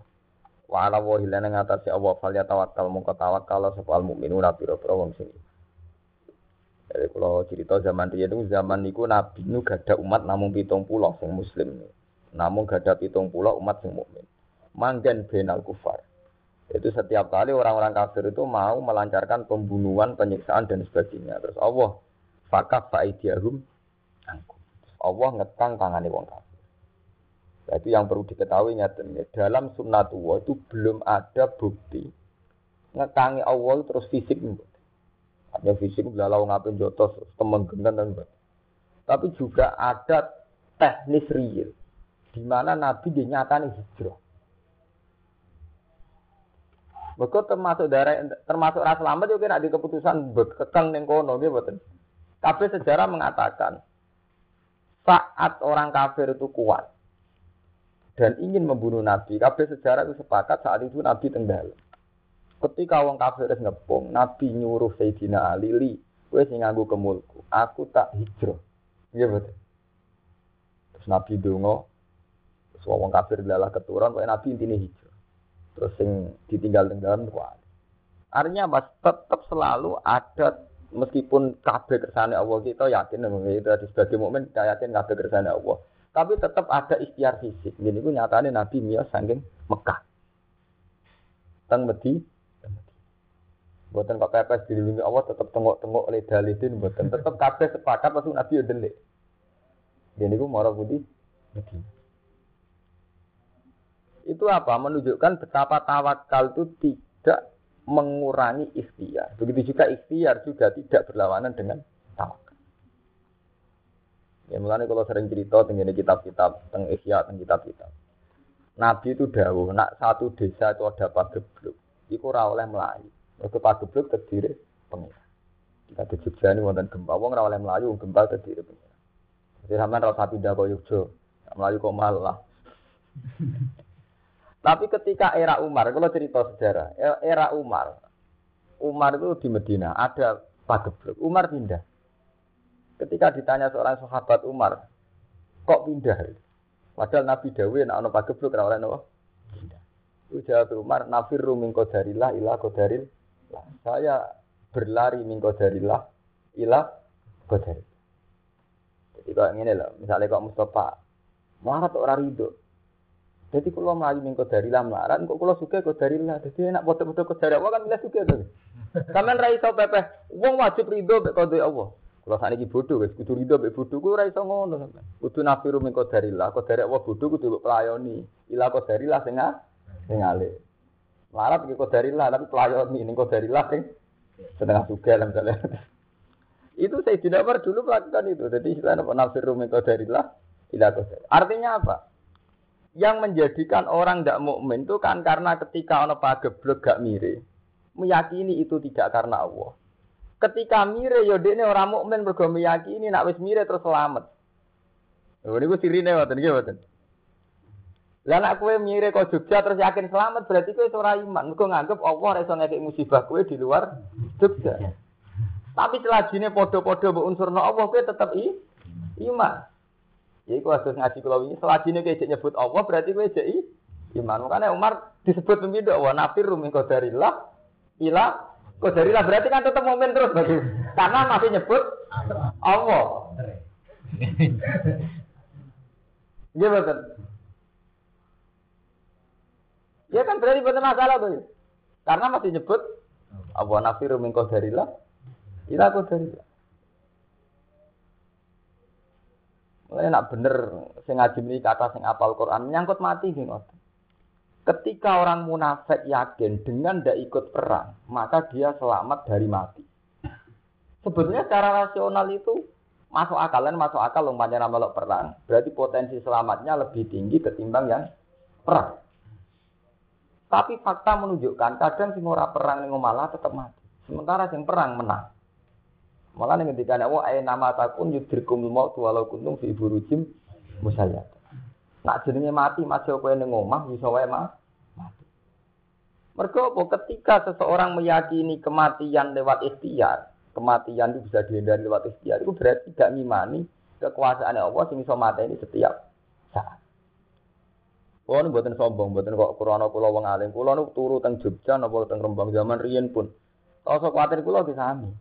Wa ala wa hilana ngatasi Allah fal ya tawakkal mongko tawakkal sapa al mukminuna pira-pira wong sing jadi kalau cerita zaman dia itu zaman niku Nabi nu gada umat namun pitung pulau sing Muslim, namun gada pitung pulau umat sing mukmin. Manggen benal kufar. Itu setiap kali orang-orang kafir itu mau melancarkan pembunuhan, penyiksaan dan sebagainya. Terus Allah fakaf faidiahum Allah ngetang tangani wong kafir. Nah, itu yang perlu diketahui nyatanya. Dalam sunnatullah itu belum ada bukti ngetangi Allah terus fisik ada fisik belalau ngapain jotos temen gendan dan Tapi juga ada teknis real di mana Nabi dinyatakan hijrah. Mereka termasuk darah termasuk ras selamat juga nak di keputusan bekekang neng kono. Tapi sejarah mengatakan saat orang kafir itu kuat dan ingin membunuh Nabi, kabeh sejarah itu sepakat saat itu Nabi tenggelam. Ketika wong kafir wis ngepung, Nabi nyuruh Sayyidina Ali, "Li, kowe sing kemulku, aku tak hijrah." Iya betul. Terus Nabi donga, terus wong kafir adalah keturunan, kowe Nabi intine hijrah. Terus sing ditinggal tinggalan kuat. Artinya mas tetap selalu ada meskipun kabeh kersane Allah kita yakin itu di sebagai mukmin kita yakin kabeh kersane Allah. Tapi tetap ada ikhtiar fisik. Jadi itu nyatanya Nabi Mia saking Mekah. Teng Medi Buatan kok pepes dilindungi Allah tetap tengok-tengok oleh dalidin buatan tetap kabeh sepakat pasti Nabi udah. Jadi gue marah budi. Itu apa? Menunjukkan betapa tawakal itu tidak mengurangi ikhtiar. Begitu juga ikhtiar juga tidak berlawanan dengan tawakal. Ya mulane kalau sering cerita tentang kitab-kitab, tentang Ihya, tentang kitab-kitab. Nabi itu dawuh, nak satu desa itu ada pagebluk, iku ora oleh melayu. Mergo pagebluk terdiri pengira. Kita di Jogja ini wonten gempa, wong ora oleh melayu, gempa terdiri pengira. Jadi sampean ora usah pindah ke melayu kok malah. Tapi ketika era Umar, kalau cerita sejarah, era Umar, Umar itu di Medina ada pagebluk. Umar pindah. Ketika ditanya seorang sahabat Umar, kok pindah? Padahal Nabi Dawi nak ono pagebluk ora oleh napa? Pindah. Jawab Umar, nafirru min qadarillah ila qadaril. Saya berlari min qadarillah ila qadarillah. Jadi kok ngene loh, misalnya kok Mustafa marah orang ridho, jadi kalau melayu mingko dari lah melarat, kok kalau suka dari lah. Jadi enak foto-foto kok dari Allah kan bila suka tuh. Kamen rai so pepe, uang wajib ridho be kode Allah. Kalau saat ini bodoh, wes kudu ridho be bodoh, gue rai so ngono. Kudu nafiru mingko dari lah, kok dari Allah bodoh kudu pelayoni. Kok dari lah sengah, sengale. Melarat kok dari lah, tapi pelayoni ini kok dari lah sing setengah suka lah misalnya. itu saya tidak dulu melakukan itu. Jadi istilahnya apa nafiru mingko dari lah, kok dari. Artinya apa? Yang menjadikan orang tidak mukmin itu kan karena ketika ono pageblek gak mire meyakini itu tidak karena Allah ketika mire yo ini orang mukmin mergo meyakini nak wis mire terus selamat Oh, ini gue sirine waten iki waten. Lah nak kowe mire kok Jogja terus yakin selamat berarti kowe ora iman. Mergo nganggep Allah ora iso ngekek musibah di luar Jogja. Tapi selajine padha-padha mbok unsurno Allah kowe tetep i iman. Ya iku harus ngaji kula wingi selajine kowe nyebut Allah berarti kowe jek iman. Makanya Umar disebut pemimpin wa nafir min qadarillah ila qadarillah berarti kan tetap momen terus bagi karena masih nyebut Allah. Iya betul. Ya kan berarti betul masalah tuh. Karena masih nyebut Allah nafir min qadarillah ila qadarillah. Mulai nak bener sing ngaji ini kata sing apal Quran menyangkut mati sing Ketika orang munafik yakin dengan tidak ikut perang, maka dia selamat dari mati. Sebetulnya secara rasional itu masuk akal dan masuk akal umpamanya melok perang. Berarti potensi selamatnya lebih tinggi ketimbang yang perang. Tapi fakta menunjukkan kadang sing ora perang ning malah tetap mati. Sementara sing perang menang. Malah nih ketika ada ayat nama takun yudrikum maut walau kuntum fi burujim musayyad. Nak jenenge mati masih kowe ning omah bisa wae mah mati. Mergo apa ketika seseorang meyakini kematian lewat ikhtiar, kematian itu bisa dihindari lewat ikhtiar, itu berarti tidak ngimani kekuasaan Allah sing iso ini setiap saat. Kulo nu mboten sombong, mboten kok krana kula wong alim. Kulo nu turu teng Jogja napa teng Rembang zaman riyen pun. Kalau kuatir kulo disami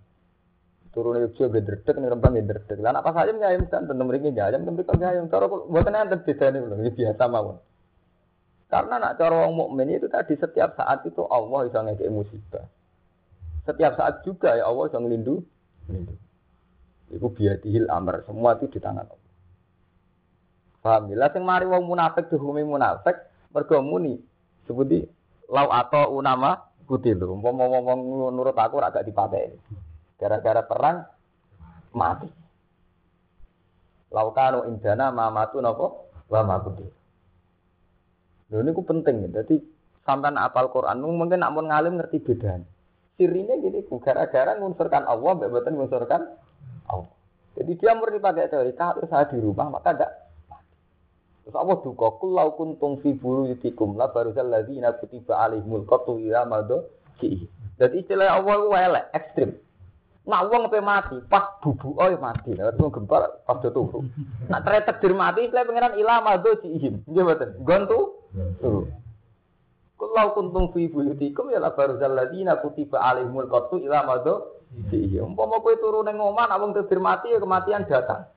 turun Yogyo gederdek nih rembang gederdek. Lah apa saja nyayam kan tentu mereka nyayam tentu kan nyayam. Cara buatan yang beda nih belum biasa mawon. Karena nak cara orang mukmin itu tadi setiap saat itu Allah bisa ngekek musibah. Setiap saat juga ya Allah bisa ngelindu. Iku biadihil amr. Semua itu di tangan Allah. Paham ya? Lah mari wong munafik dihukumi munafik mergo muni seperti lau atau unama kutilu. Umpama ngomong nurut aku ora gak dipateni. Gara-gara perang mati. Laukanu indana mamatu nopo wa makuti. Lho ku penting ya. Jadi sampean apal Quran mungkin nak mau ngalim ngerti bedanya. Sirinya gini, gara-gara ngunsurkan Allah, mbak betul ngunsurkan Allah. Jadi dia murni pakai teori, kalau saya di rumah maka tidak Terus Allah duka, kulau kuntung fi yutikum la baruzal ladzina kutiba alaihimul qatlu ila madho Jadi istilah Allah itu elek, ekstrim. Nak wong pe mati, pas bubu oh mati. Lah wong gempar pas do turu. Nak tretek dir mati, saya pengenan ilah mado ihim. Nggih mboten. Gontu. Turu. Kulau kuntum fi buyutikum ya la barzal ladina kutiba alaihimul qatlu ila mado ihim. Umpama kowe turu ning omah nak wong mati ya kematian datang.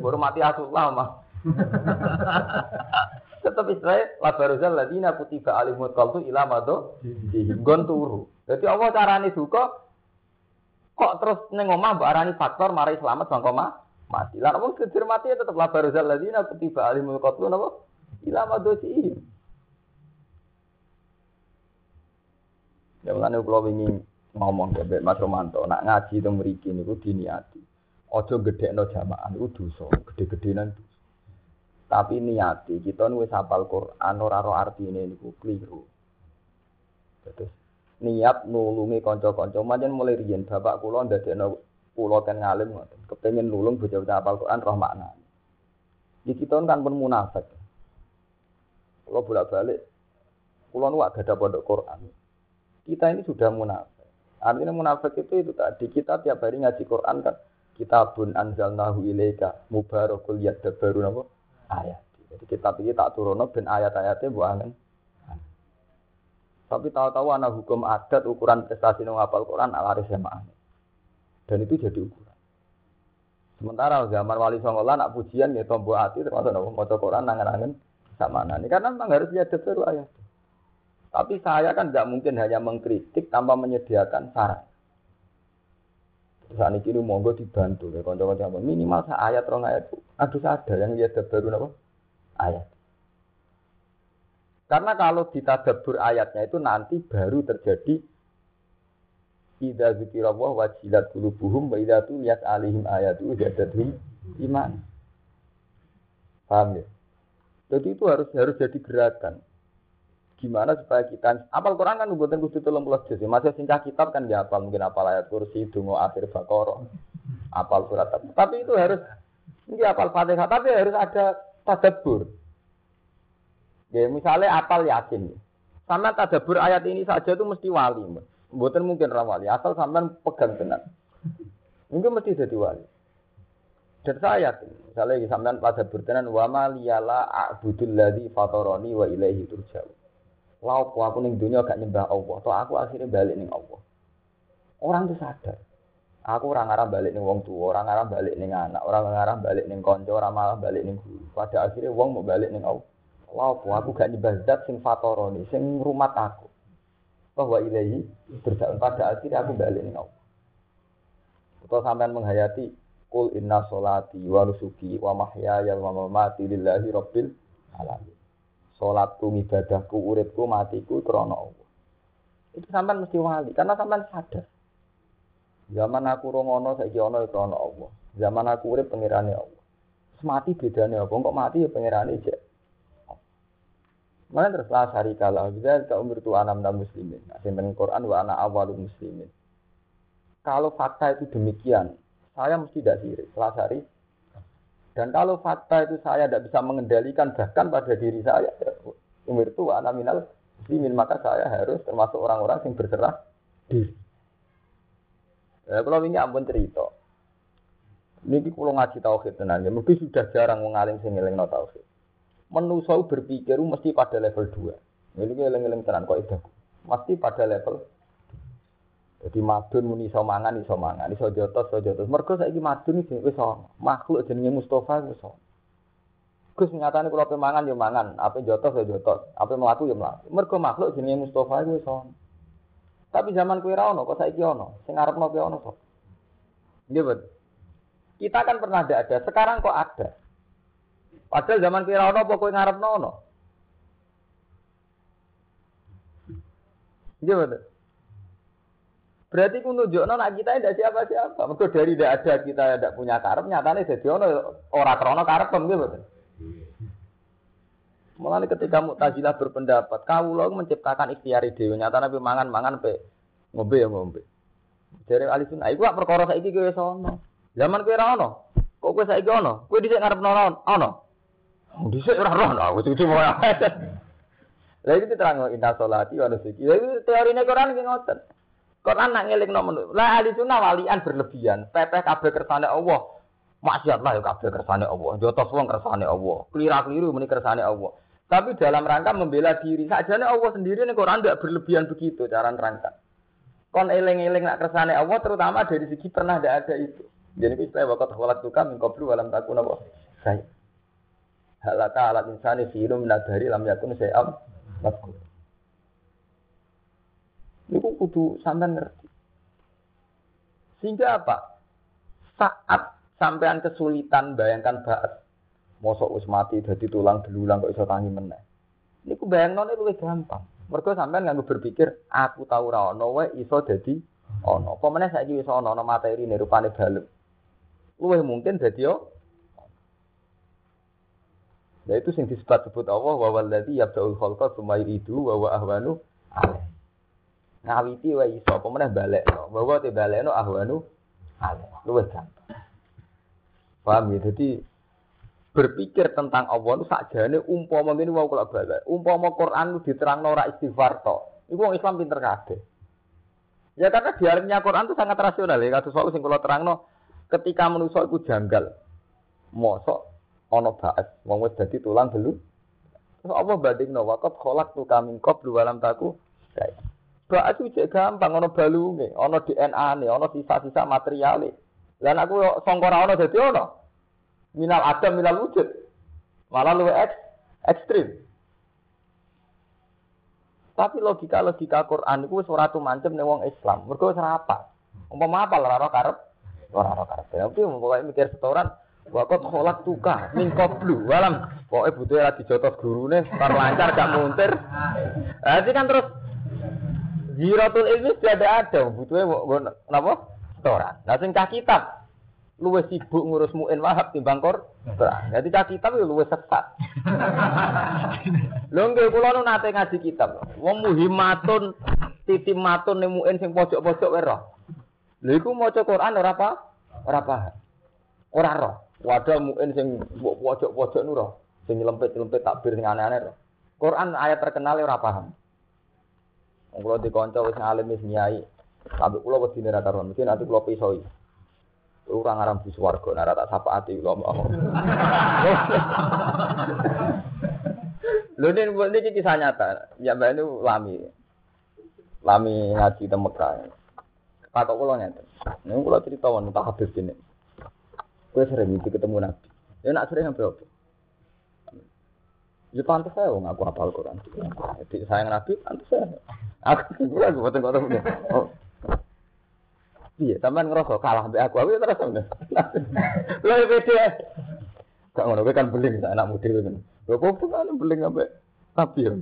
Baru mati asullah mah. [laughs] Tetap Israel la barzal ladina kutiba alaihimul qatlu ila mado ihim. Gon turu. Jadi Allah carane duka Kok terus neng omah mbak arani faktor mari selamat bang koma mati. Lah wong kedir mati tetep labar zalladzina kutiba alimul qatlu napa? Ila madosi. Ya mulane kula wingi ngomong ke Mas Romanto, nak ngaji teng mriki niku diniati. Ojo gedekno jamaah itu dosa, gede-gedenan dosa. Tapi niati kita wis hafal Quran ora ro artine niku keliru. Terus niat nulungi kanca-kanca manjen mulai riyen bapak kula ndadekno kula ten ngalim ngoten. Kepengin nulung bocah-bocah hafal Quran roh makna. Di kita kan pun munafik. Kalau bolak-balik, kula nu ada pondok Quran. Kita ini sudah munafik. Artinya munafik itu itu tadi kita tiap hari ngaji Quran kan kitabun anzalnahu ilaika mubarakul yadabbaru napa ayat. Jadi kitab ini tak turunno ben ayat-ayatnya buangan. Tapi tahu-tahu anak hukum adat ukuran prestasi nang hafal Quran alaris SMA. Dan itu jadi ukuran. Sementara zaman wali songo nak pujian ya tombo hati termasuk nopo maca Quran nangan-nangan sama nani. Karena memang harus dia baru ayat. Tapi saya kan tidak mungkin hanya mengkritik tanpa menyediakan saran. Saat ini monggo dibantu ya kanca-kanca minimal sa ayat ayat aduh ada yang dia baru apa ayat. Karena kalau ditadabur ayatnya itu nanti baru terjadi Ida zikirallah wajilat qulubuhum wa idza tuliyat alihim ayatu zadatuhum iman. Paham ya? Jadi itu harus harus jadi gerakan. Gimana supaya kita apal Quran kan buatan kudu tolong belas juz. Masih singkat kitab kan dia apal mungkin apal ayat kursi, dungo akhir bakoro, apal surat. Tapi itu harus ini apal fatihah, tapi harus ada tadabur. Ya misalnya apal yakin. Sama tadabur ayat ini saja itu mesti wali. Buatan mungkin rawali, asal sampean pegang tenan. Mungkin mesti jadi wali. Dan saya yakin, misalnya sampean pada bertenan wa ma liyala a'budul ladzi wa ilaihi turja'un. Lau aku ning dunia gak nyembah Allah, atau aku akhirnya balik ning Allah. Orang itu sadar. Aku orang arah balik ning wong tua, orang arah balik ning anak, orang arah balik ning konco, orang malah balik ning guru. Pada akhirnya wong mau balik ning Allah. Lau aku gak nyembah zat sing fatoroni, sing rumah aku. Bahwa ilahi berjalan pada akhirnya aku balik ning Allah. Atau sampean menghayati Kul inna solati wa nusuki wa mahyaya wa mamati lillahi rabbil alamin. Salatku, ibadahku, uripku, matiku krana Allah. Itu sampean mesti wali karena sampean sadar. Zaman aku rongono saiki ana krana Allah. Zaman aku urip pengirane Allah. Mati bedane apa? Kok mati ya pengirane jek. Mana terus lah sari kalah bisa ke umur tu anam dan muslimin. Asin Quran wa ana awalul muslimin. Kalau fakta itu demikian, saya mesti tidak sirik, selasari. Dan kalau fakta itu saya tidak bisa mengendalikan bahkan pada diri saya, umur itu anak minal muslimin, maka saya harus termasuk orang-orang yang berserah diri. Ya, kalau ini ampun cerita. Ini kalau ngaji tauhid ya, mungkin sudah jarang mengalim sing ngeling no tauhid. Menusau berpikir mesti pada level 2. Ini ngeling-ngeling tenan kok itu. Mesti pada level jadi madun muni iso mangan iso mangan, iso jotos iso jotos. Mergo saiki madun iki ana. Makhluk jenenge Mustafa ana. Gus nyatane kula mangan yo mangan, apa jotos yo jotos, apa mlaku yo mlaku. Mergo makhluk jenenge Mustafa wis ana. Tapi zaman kuwi ra ono, kok saiki ono. Sing arepno kuwi ono kok. Nggih. Kita kan pernah ada, ada, sekarang kok ada. Padahal zaman kuwi ra ono apa kowe ngarepno ono. Nggih, Bet. Berarti ku nunjukno nak kita tidak siapa-siapa. Mergo dari tidak ada kita tidak punya karep, nyatane dadi ono ora krana karep nggih mboten. Mulane ketika Mu'tazilah berpendapat, kawula menciptakan ikhtiar dhewe, nyatane pe mangan-mangan pe ngombe ya ngombe. Dari ahli sunnah, iku perkara saiki kowe wis ono. Zaman kowe ora ono. Kok kowe saiki ono? Kowe dhisik ngarep ono? Ono. Dhisik ora ono, wis cuma. Lah iki diterangno inna sholati wa nusuki. Lah iki teorine Quran ki ngoten. Quran nak ngeling nomor Lah ahli sunnah walian berlebihan. Pepeh kabeh kersane Allah. Maksiat lah ya kabeh kersane Allah. Jotos wong kersane Allah. Kelira-keliru muni kersane Allah. Tapi dalam rangka membela diri, sajane Allah sendiri nih Quran tidak berlebihan begitu cara nerangkan. Kon eling-eling nak kersane Allah terutama dari segi pernah tidak ada itu. Jadi istilah waktu kholak tukam min qablu walam takun apa? Saya. Halaka alat insani firu minadari lam yakun sayam mazkur. Niku kudu sampean ngerti. Sehingga apa? Saat sampean kesulitan bayangkan bahas mosok wis mati dadi tulang belulang kok iso tangi meneh. Niku bayangno luwih gampang. Mergo sampean nganggo berpikir aku tahu ra ono wae iso dadi ono. Apa meneh saiki wis ono ono materi rupane balem. luwih mungkin dadi yo. Nah itu sing disebut sebut Allah wa walladzi yabda'ul khalqa tsumma yu'idu wa wa ahwanu alaih. Ngawiti wa iso apa meneh balekno. Bahwa te balekno ahwanu alaih. Luwih gampang. Paham ya? Jadi berpikir tentang Allah itu sakjane umpama ngene wau kula balik. Umpama Quran itu diterangno ora istighfar to. Iku wong Islam pinter kabeh. Ya karena dialognya Quran itu sangat rasional ya. Kados soal sing kula terangno ketika manusa iku janggal. Mosok ana baes wong wis dadi tulang dulu. Terus apa bandingno waqat kholak tu kamin qablu walam taku. Baes itu gampang ana balunge, ana DNA-ne, ana sisa-sisa materiale. Lah aku sangka ora ana dadi. Minal adam minal wujud. Malah luwih ek, ekstrim. Tapi logika-logika Quran itu ora tumancem ning wong Islam. Mergo wis ora apa. Umpama apa ora ora karep, ora ora karep. Pokoke mikir setoran Wakot kolak tuka min koplu walam pokoknya butuh lagi jotos gurune tar lancar gak muntir. Nanti kan terus Ziratul ilmi sudah ada ada butuhnya kenapa? Setoran. Nah sing kitab luwes sibuk ngurus muin wahab timbang kor. Jadi cah kitab itu luwes sesat. Lho nggih kula nu nate ngaji kitab. Wong muhimatun titimatun ning muin sing pojok-pojok wae roh. Lha iku maca Quran ora apa? Ora paham. Ora roh. Wadah muin sing pojok-pojok nu roh. Sing nyelempit-nyelempit takbir sing aneh-aneh. Quran ayat terkenal ora paham. Wong kula dikonco wis ngalim wis nyai. Sampai kula wedine ra karuan, mesti nanti kula pisoi. Orang aram di swarga, nara tak sapa hati kula mau. Lho ini ini kisah nyata. Ya mbak ini lami. Lami ngaji di Mekah. Pak kula nyata. Ini kula cerita wan tak habis ini. Kue sering itu ketemu Nabi. Ya nak sering sampai apa? Ya pantas saya wong aku hafal Quran. Jadi sayang Nabi pantas saya. Aku kira aku betul betul. Oh, Iya, sampean ngerasa kalah mbek aku, aku terus sampean. Lha ya beda. Gak ngono kan beling anak muda kan. Lho kok kan beling ambek tapi ya.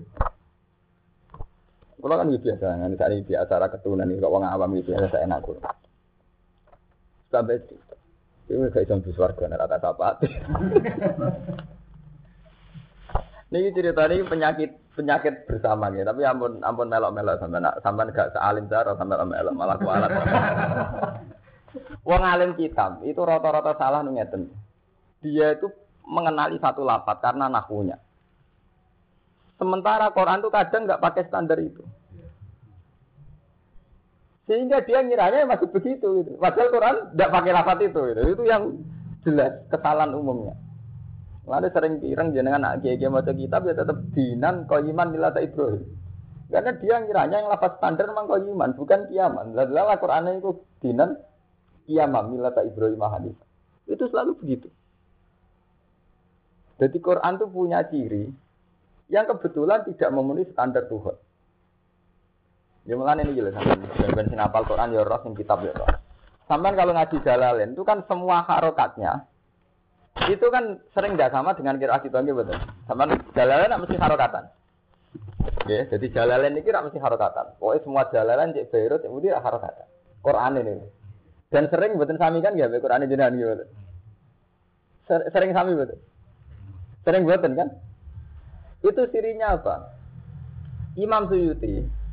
Kalau kan biasa, kan tadi di acara keturunan ini, kok awam biasa saya enak. Sampai ini kayak jam warga, rata apa? Ini [laughs] cerita ini penyakit penyakit bersama gitu. Tapi ampun ampun melok melok sampai nak sampai gak sealim cara sampai melok malah kualat. [laughs] Wong alim kitab itu rata-rata salah ngeten. Dia itu mengenali satu lapat karena nahunya. Sementara Quran itu kadang nggak pakai standar itu. Sehingga dia ngiranya masih begitu gitu. Padahal Quran tidak pakai lafat itu gitu. Itu yang jelas kesalahan umumnya. Lalu sering pireng jenengan anak kiai maca kitab ya tetap dinan koyiman milata Ibrahim. Karena dia ngiranya yang lapas standar memang koyiman, bukan kiaman. Lalu Al-Quran itu dinan kiaman milata Ibrahim hadis. Itu selalu begitu. Jadi Quran itu punya ciri yang kebetulan tidak memenuhi standar Tuhan. Ya mulane ini jelas sampean ben sing hafal Quran ya roh kitab ya roh. Sampean kalau ngaji Jalalain itu kan semua harokatnya itu kan sering tidak sama dengan kira kita betul. Sama jalalan tidak mesti harokatan. Ya, jadi jalalan ini kira mesti harokatan. Pokoknya semua jalalan cek Beirut itu dia harokatan. Quran ini. Dan sering betul sami kan ya Quran ini jenengan gitu. Sering sami betul. Sering betul kan? Itu sirinya apa? Imam Suyuti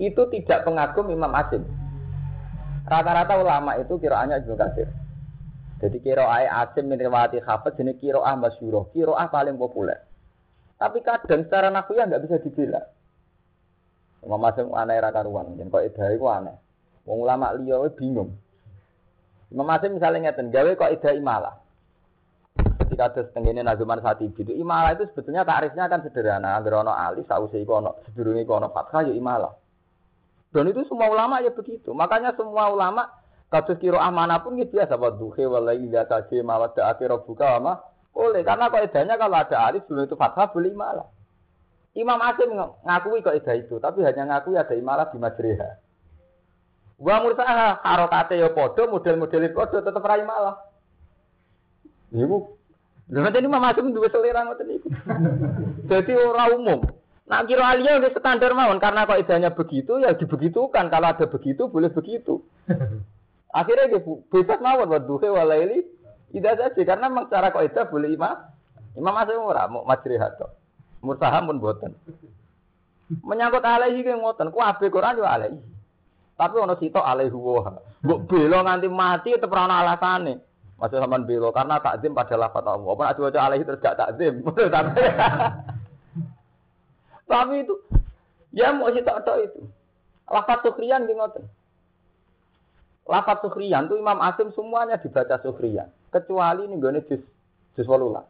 itu tidak pengagum Imam Asim. Rata-rata ulama itu kiraannya juga kasir. Jadi kiroah asim min riwayati hafid jenis kiroah masyuroh, kiroah paling populer. Tapi kadang secara ya nggak bisa dibela. Imam Asim aneh raka ruan, dan kok edah itu aneh. Wong ulama liya bingung. Imam Asim misalnya ngeten, gawe kok edah imalah. Ketika ada setengahnya nazuman saat itu, imalah itu sebetulnya tarifnya kan sederhana. Agar ono alif, sausi kono, sedurungi kono fathah, ya imalah. Dan itu semua ulama ya begitu. Makanya semua ulama Kados kira mana pun gitu biasa wa duhe wala ila kaji mawad akhir buka ama boleh karena kaidahnya kalau ada alif sebelum itu fathah boleh malah. Imam Asim ngakui kaidah itu, tapi hanya ngakui ada imalah di majriha. Wa mursaha harokate ya podo, model-model podo tetap rai malah. Ibu, lha ini Imam Asim dua selera ngoten niku. [laughs] Jadi orang umum. Nah kira alia udah standar mawon karena kaidahnya begitu ya dibegitukan. Kalau ada begitu boleh begitu. [laughs] Akhirnya dia bebas mawon buat duhe walaili tidak saja karena memang secara kaidah boleh imam imam asal ora mau majrihat to. Murtaha pun boten. Menyangkut alaihi ki ngoten, kuwabe Quran yo alaihi. Tapi ono sitok alaihi wa. Mbok bela nganti mati tetep ora ana alasane. Masuk sampean bela karena takzim pada lafaz Allah. Apa nek diwaca alaihi terus gak takzim. [laughs] Tapi itu ya mau sitok tok itu. Lafaz sukriyan ki ngoten. Lafaz sukriyan itu Imam Asim semuanya dibaca sukriyan. Kecuali ini gue jus jus walulah.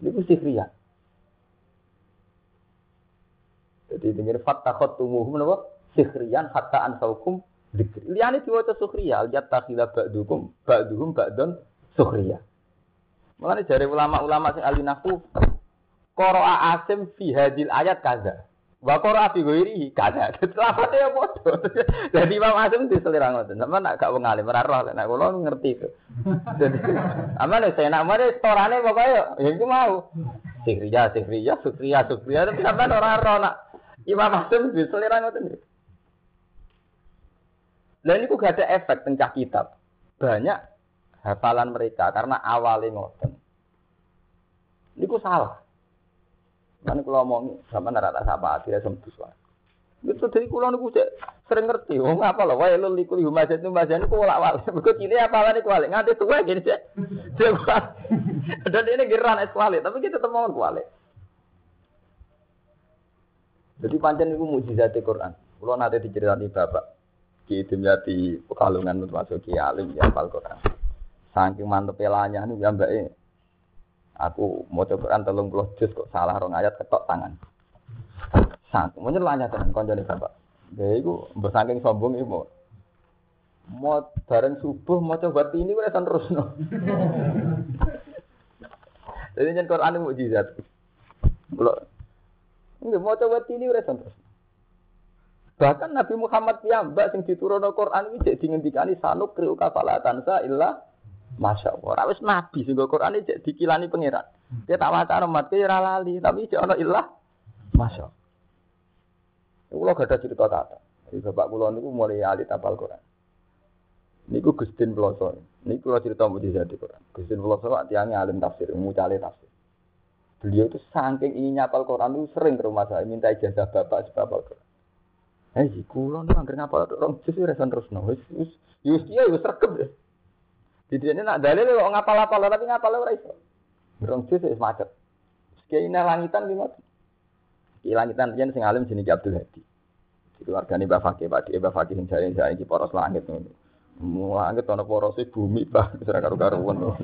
Itu sukriyan. Jadi dengan fatakot tumuhum napa? Sihriyan hatta ansaukum dzikri. Liyane diwaca sukriya, yattakhila ba'dukum ba'duhum ba'dun sukriya. Mulane jare ulama-ulama sing ahli nahwu qara'a asim fi hadil ayat kaza. Wa qara fi ghairi kada. Lafate [laughs] ya padha. [laughs] Dadi Imam Azim diselira ngoten. Sama nak gak wong alim ora roh nek kula ngerti itu. [laughs] Dadi amane saya nak mare storane pokoke ya iku mau. Sikriya, sikriya, sukriya, sukriya tapi sampean ora roh nak Imam Azim diselira ngoten. Lah ini gak ada efek tencah kitab. Banyak hafalan mereka karena awalnya ngoten. Niku salah. Mana kalau ngomong sama neraka sapa akhirnya sempus lah. Itu dari kulo niku cek sering ngerti. Ngapa loh? Wah lu liku di masjid itu masjid itu kolak wale. Begitu ini apa lah nih kuali? Nganti tua gini cek. [laughs] Dan ini geran es kuali. Tapi kita tetap mau. Jadi pancen itu mujizat Quran. Kulo nanti diceritani bapak. Ki Dimyati Pekalungan termasuk Ki Alim ya hafal Quran. Saking mantep pelanya nih ya mbak Aku mau coba Quran telung puluh juz kok salah rong ayat ketok tangan. Sang, mau nyelanya tenan konjone bapak. Dia itu bersangking sombong itu mau bareng subuh mau coba ini gue terus no. Jadi nyen Quran itu mujizat. Kalau enggak mau coba ini gue terus. Bahkan Nabi Muhammad piyambak sing diturunno Quran iki jadi ngendikani sanuk kriu kafalatan sa illa Masya Allah. Rawis nabi sehingga Quran ini dikilani pangeran. Dia tak maca rahmat ke ora lali, tapi cek ana ilah. Masya Allah. Kulo gak ada cerita kata. Jadi bapak niku mulai ahli tapal Quran. Niku Gustin Peloso. Niku kulo cerita mujizat di Quran. Gustin tiangnya alim tafsir, mucale tafsir. Beliau itu saking ingin nyapal Quran itu sering ke rumah saya minta ijazah bapak sebab Quran. Eh, kulo nih angker ngapal orang jus ya terus. Wis wis wis dia ini nak dalil kok ngapal-apal tapi ngapal ora iso. Berong jus wis macet. Kiai langitan lima. Kiai langitan yen sing alim jenenge Abdul Hadi. Itu wargane Mbah Fakih, Pak Mbah Fakih sing jare jare iki poros langit ngono. Langit ana porose bumi bah ora karo-karuan.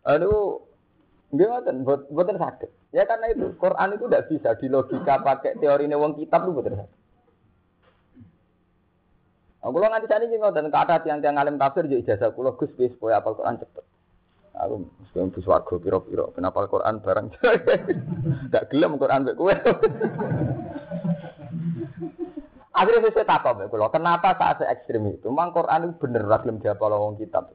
Aduh, Nggih ngoten, mboten sakit. Ya karena itu Quran itu tidak bisa di logika pakai teori wong kitab itu mboten sakit. Aku lo nganti sani jadi ngoten kata tiang-tiang alim tafsir jadi ijazah kulo gus bis supaya apal Quran cepet. Aku mesti bus warga piro-piro kenapa Quran barang gak [laughs] gelem Quran kowe. [laughs] Akhirnya saya takut mbek kulo, kenapa saat saya ekstrim itu? Mang Quran itu bener ra gelem diapal wong kitab.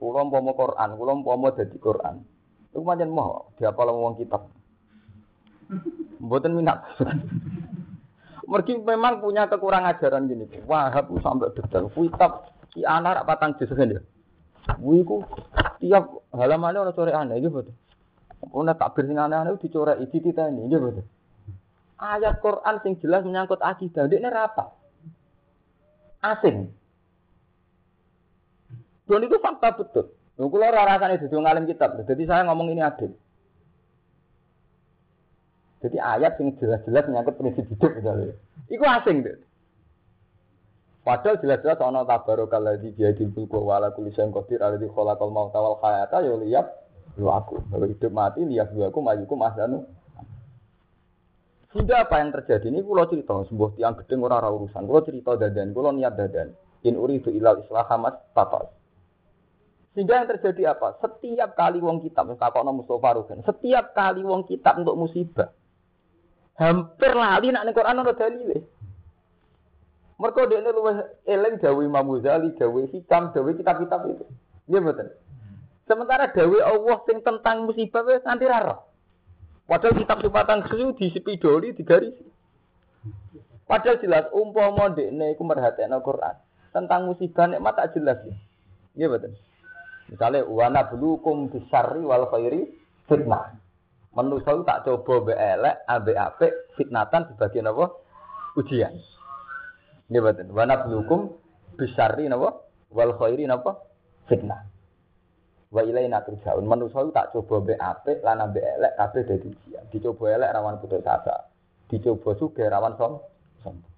Kulo umpama Quran, kulo umpama dadi Quran. Iku pancen mau diapal wong kitab. Mboten minat. [laughs] Mergi memang punya kekurangan ajaran gini. Wahab sampai detail. Kitab si anak patang jus kan ya. Wiku tiap halamannya orang coret aneh gitu betul. Ono takbir sing aneh-aneh dicoret iki ini gitu betul. Ayat Quran sing jelas menyangkut akidah, ini apa? Asing. Dan itu fakta betul. Kalau orang rasanya itu ngalim kitab, jadi saya ngomong ini adil. Jadi ayat yang jelas-jelas menyangkut prinsip hidup misalnya. Iku asing deh. Padahal jelas-jelas ana tabarokal ladzi biadil mulku wa ala kulli syai'in qadir alladzi khalaqal mauta wal hayata ya liyab lu aku. Kalau hidup mati lihat dua aku majuku masdanu. Sehingga apa yang terjadi ini pulau cerita sebuah tiang gedeng orang urusan. Pulau cerita dadan, pulau niat dadan. In uridu ilal islah hamas tatal. Sehingga yang terjadi apa? Setiap kali wong kitab, kakakno Mustafa Rugen, setiap kali wong kitab untuk musibah, hampir lali nak ning Quran ana dalile. Mergo dene luwih eling dawuh Imam Ghazali, dawuh hikam, dawuh kitab-kitab itu. Iya betul. Sementara dawuh Allah sing tentang musibah wis nanti raro. Padahal kitab sifatan susu di sepidoli di garis. Padahal jelas umpama dekne iku merhatekno Quran. tentang musibah nikmat tak jelas ya. Iya betul. Misalnya wana bulukum bisari wal khairi fitnah. Manusia tak coba be elek, abe apik, fitnatan sebagian apa? Ujian. Iya betul. Wana bulukum bisari napa? Wal khairi napa? Fitnah. Wa ilaina turja'un. Manusia tak coba be apik lan abe elek kabeh dadi ujian. Dicoba elek rawan putus asa. Dicoba sugih rawan som. sombong.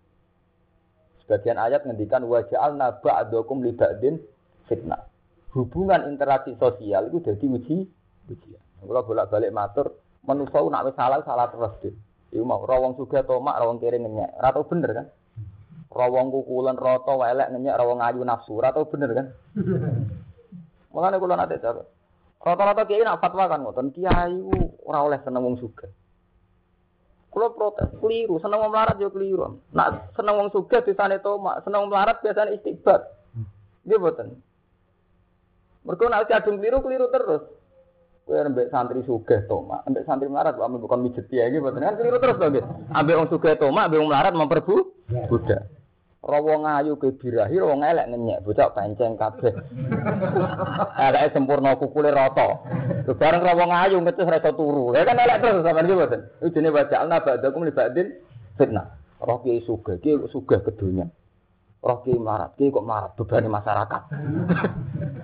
Sebagian ayat ngendikan waja'al naba adokum libadin fitnah. Hubungan interaksi sosial itu jadi uji ujian. Kalau bolak balik matur, manusia nak wis salah salah terus deh. Iku mau rawong suga tomak, rawong kiri ngenyek. Rata bener kan? Rawong kukulan roto welek ngenyek, rawong ayu nafsu. Rata bener kan? Makanya kalau nanti cara. Rata-rata kiai nak fatwa kan ngoten, kiai ora oleh seneng wong suga. Kulo protes, keliru, seneng wong melarat yo keliru. Nak seneng wong sugih disane tomak, seneng wong melarat biasanya istighfar. Nggih mboten. Mergo nek adung keliru keliru terus. Kowe ambek santri sugih tomak, ambek santri melarat kok bukan mijet ya iki mboten kan keliru terus nggih. Ambek wong sugih tomak, ambek wong melarat memperbu budak. Rawa ngayu ke birahi, rawa ngelek ngenyek, bocah penceng kabeh. [laughs] Eleke sempurna kukule rata. Lho bareng rawa ngayu ngecus ra iso turu. Ya kan elek terus sampean iki mboten. Jenenge waja'alna ba'dakum li ba'din fitnah. Roh kiai sugih, kiai sugih ke donya. Roh kiai melarat, kiai kok melarat bebani masyarakat. [laughs]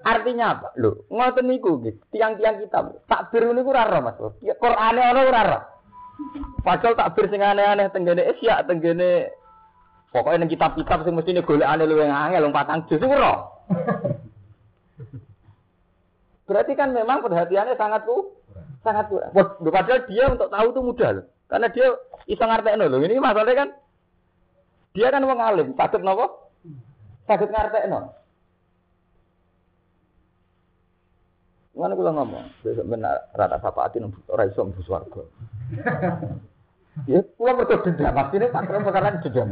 Artinya apa? Lho, ngoten niku nggih. Tiang-tiang kita takbir niku ora roh Mas. Qur'ane ana ora roh. Padahal takbir sing aneh-aneh tenggene isya, tenggene Pokoknya ning kitab-kitab sing mestine golekane luwih angel wong patang juz iku ora. Berarti kan memang perhatiannya sangat ku sangat kurang. Padahal dia untuk tahu itu mudah loh. Karena dia iso ngartekno loh. Ini masalahnya kan dia kan wong alim, sakit nopo? Sakit ngartekno. Mana kula ngomong, besok benar rata sapaatin ora iso mlebu swarga. [laughs] Ya, kula mergo dendam, maksudnya tak kira perkara dendam.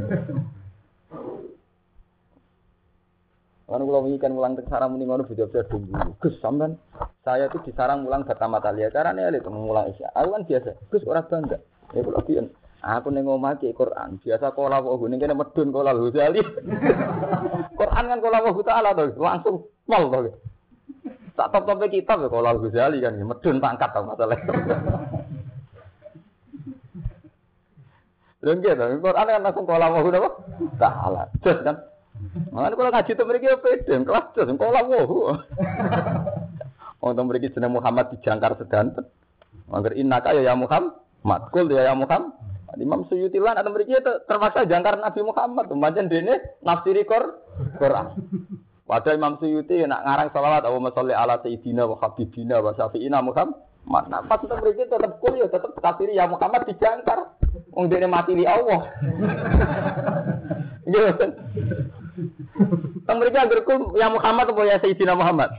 Kan kula wingi kan mulang teng sarang muni ngono beda-beda dulu. Gus sampean saya itu disarang mulang pertama kali ya carane elit mulang isya. Aku kan biasa. Gus ora bangga. Ya kula piyen. Aku ning omah ki Quran. Biasa kala kok ngene kene medun kala Ghazali. [laughs] Quran kan kala wa taala to langsung mol to. Tak top-top kitab ya kala Ghazali kan medun pangkat to masalah. Lha nggih to, Quran kan langsung kala wa napa? Taala. Terus kan. Makanya kalau ngaji itu mereka pede, kelas terus, kala wa. Wong to mriki Muhammad dijangkar sedanten. Mangger innaka ya ya Muhammad. Kul ya ya Muhammad. Imam Suyuti atau mriki terpaksa jangkar Nabi Muhammad. Pancen dene Qur Quran. Padahal Imam Suyuti nak ngarang salawat Allahumma sholli ala sayyidina wa habibina wa syafi'ina Muhammad. Nah, pas itu mereka tetap kuliah, tetap tafsir ya Muhammad dijangkar. Wong dene mati di Allah. Gitu. Kan mereka berkum ya Muhammad atau ya Sayyidina Muhammad?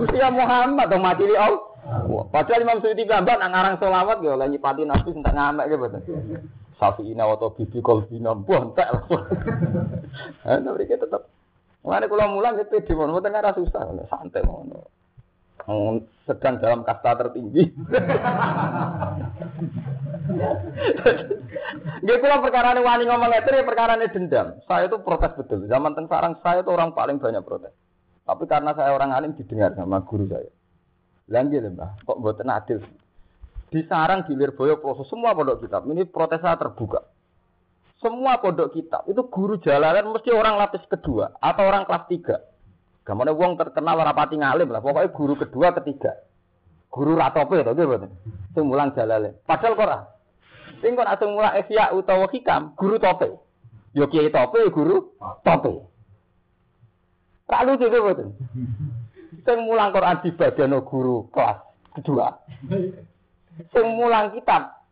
Mesti ya Muhammad atau mati di Allah. Padahal Imam Suyuti gambar nang ngarang selawat ya lagi pati nabi entek ngamek gitu. Safiina atau bibi kolbina bontek langsung. Nah, mereka tetap. Mengenai kalau mulang itu di mana, mboten ora susah, santai ngono. Sedang dalam kasta tertinggi. Nggih kula perkara ini wani ngomong ngeter ya perkara ini dendam. Saya itu protes betul. Zaman teng sarang saya itu orang paling banyak protes. Tapi karena saya orang alim didengar sama guru saya. Lagi Mbah, kok mboten adil. Di sarang di Lirboyo proses semua pondok kitab. Ini protes saya terbuka. Semua pondok kitab itu guru jalanan mesti orang lapis kedua atau orang kelas tiga. Gamane wong terkenal rapati ngalim lah, pokoknya guru kedua ketiga. Guru ratope to nggih mboten. Sing mulang jalale. Padahal kok ora. Sing kok asing mulang ihya utawa hikam, guru tope. Yo kiai tope guru tope. Kak lucu nggih mboten. Sing mulang Quran di bagian guru kelas kedua. Sing mulang kitab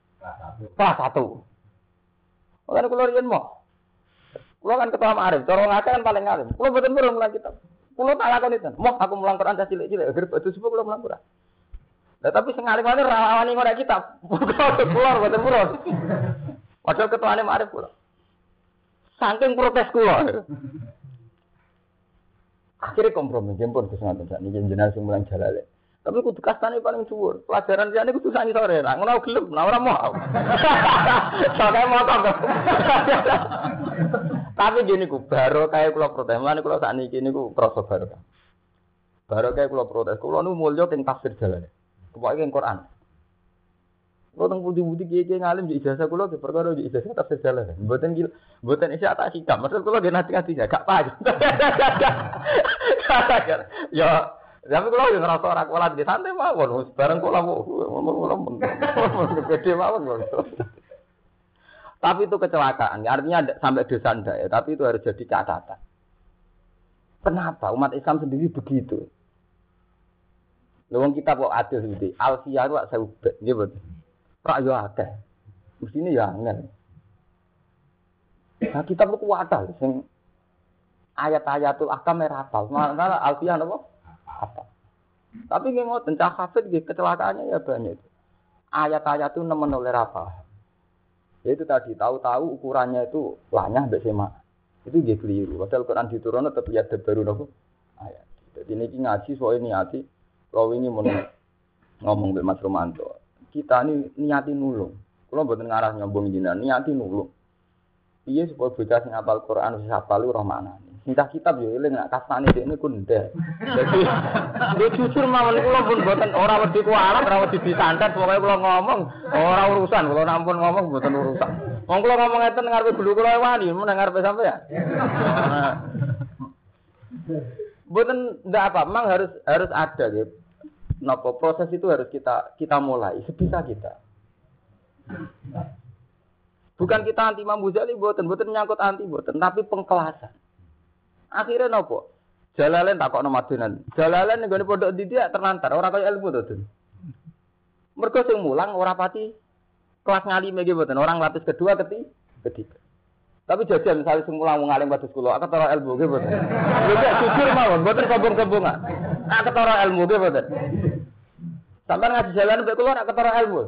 kelas satu. Makanya kalau riyen mau. Kulo kan ketua Ma'arif, cara ngake kan paling alim. Kulo mboten purun mulang kitab. Kulo tak lakoni ten. Mau aku mulang Quran cilik-cilik, agar batu sepuh kulo mulang Quran. Nah, tapi sing alim-alim rawani ngono kitab. [laughs] Kulo mboten purun. Padahal ketuane Ma'arif kulo. Saking protes kulo. Akhirnya kompromi, jemput ke sana saat ini jenazah mulang jalale. Tapi kudu kastane paling dhuwur. Pelajaran liyane kudu sangi sore. Nah, ngono gelem, nah ora mau. [laughs] Soale motor. [laughs] Tapi gini ku baru kayak kula protes, mulane kula sakniki niku krasa baru. Baru kayak kula protes, kula nu mulya teng tafsir jalan. Pokoke ing Quran. Kula teng budi-budi kiye ngalim di ijazah kula ke perkara di ijazah tafsir jalan. Mboten gil, mboten isya tak sikap. Maksud kula ge nanti-nanti gak paham. [laughs] Ya tapi kalau yang ngerasa orang kualat di santai mawon, bareng kula ngomong gede mawon Tapi itu kecelakaan, artinya sampai dosa ndak ya, tapi itu harus jadi catatan. Kenapa umat Islam sendiri begitu? Lewong kita kok adil seperti Alfiyah itu saya ubah, gitu. Rak yo akeh. Mestine ya angel. Nah, kita kok wadah sing ayat-ayatul ahkam ora hafal. Malah Alfiyah napa? Apa. Tapi nggak mau tencah hafid kecelakaannya ya banyak. Ayat-ayat itu nemen oleh apa? Ya itu tadi tahu-tahu ukurannya itu lanyah mbak sema. Itu dia keliru. Padahal Quran diturunkan tetap lihat baru nopo ayat. Jadi ini ngaji ini ngaji. Kalau ini mau ngomong mbak Mas Romanto. Kita ini niati nulung. Kalau buatan ngarah nyambung jinan niati nulung. Iya supaya bocah sing apal Quran wis hafal roh mana. Minta kitab yo eling nak kasane dekne kunde. Dadi yo jujur mawon kula pun mboten ora wedi kualat, ora wedi disantet, pokoke kula ngomong ora urusan, kula nampun ngomong mboten urusan. Wong kula ngomong ngeten ngarepe gulu kula wani, men ngarepe sampean. Mboten ndak apa, memang harus harus ada gitu. Napa proses itu harus kita kita mulai sebisa kita. Bukan kita anti Imam Ghazali, buatan, buatan nyangkut anti, buatan, tapi pengkelasan. Akhirnya nopo? Jalalen tak kok Madinan. Jalalen ning pondok dia terlantar, ora kaya ilmu Dun. Mergo sing mulang ora pati kelas ngalime iki mboten, orang lapis kedua ketiga. ketiga. Tapi jajal misalnya sing mulang ngalim kados kula, aku tara ilmu nggih mboten. Lha jujur mawon, mboten sombong-sombongan. Aku tara ilmu nggih mboten. Sampai ngaji jalan mbek kula nak ketara ilmu.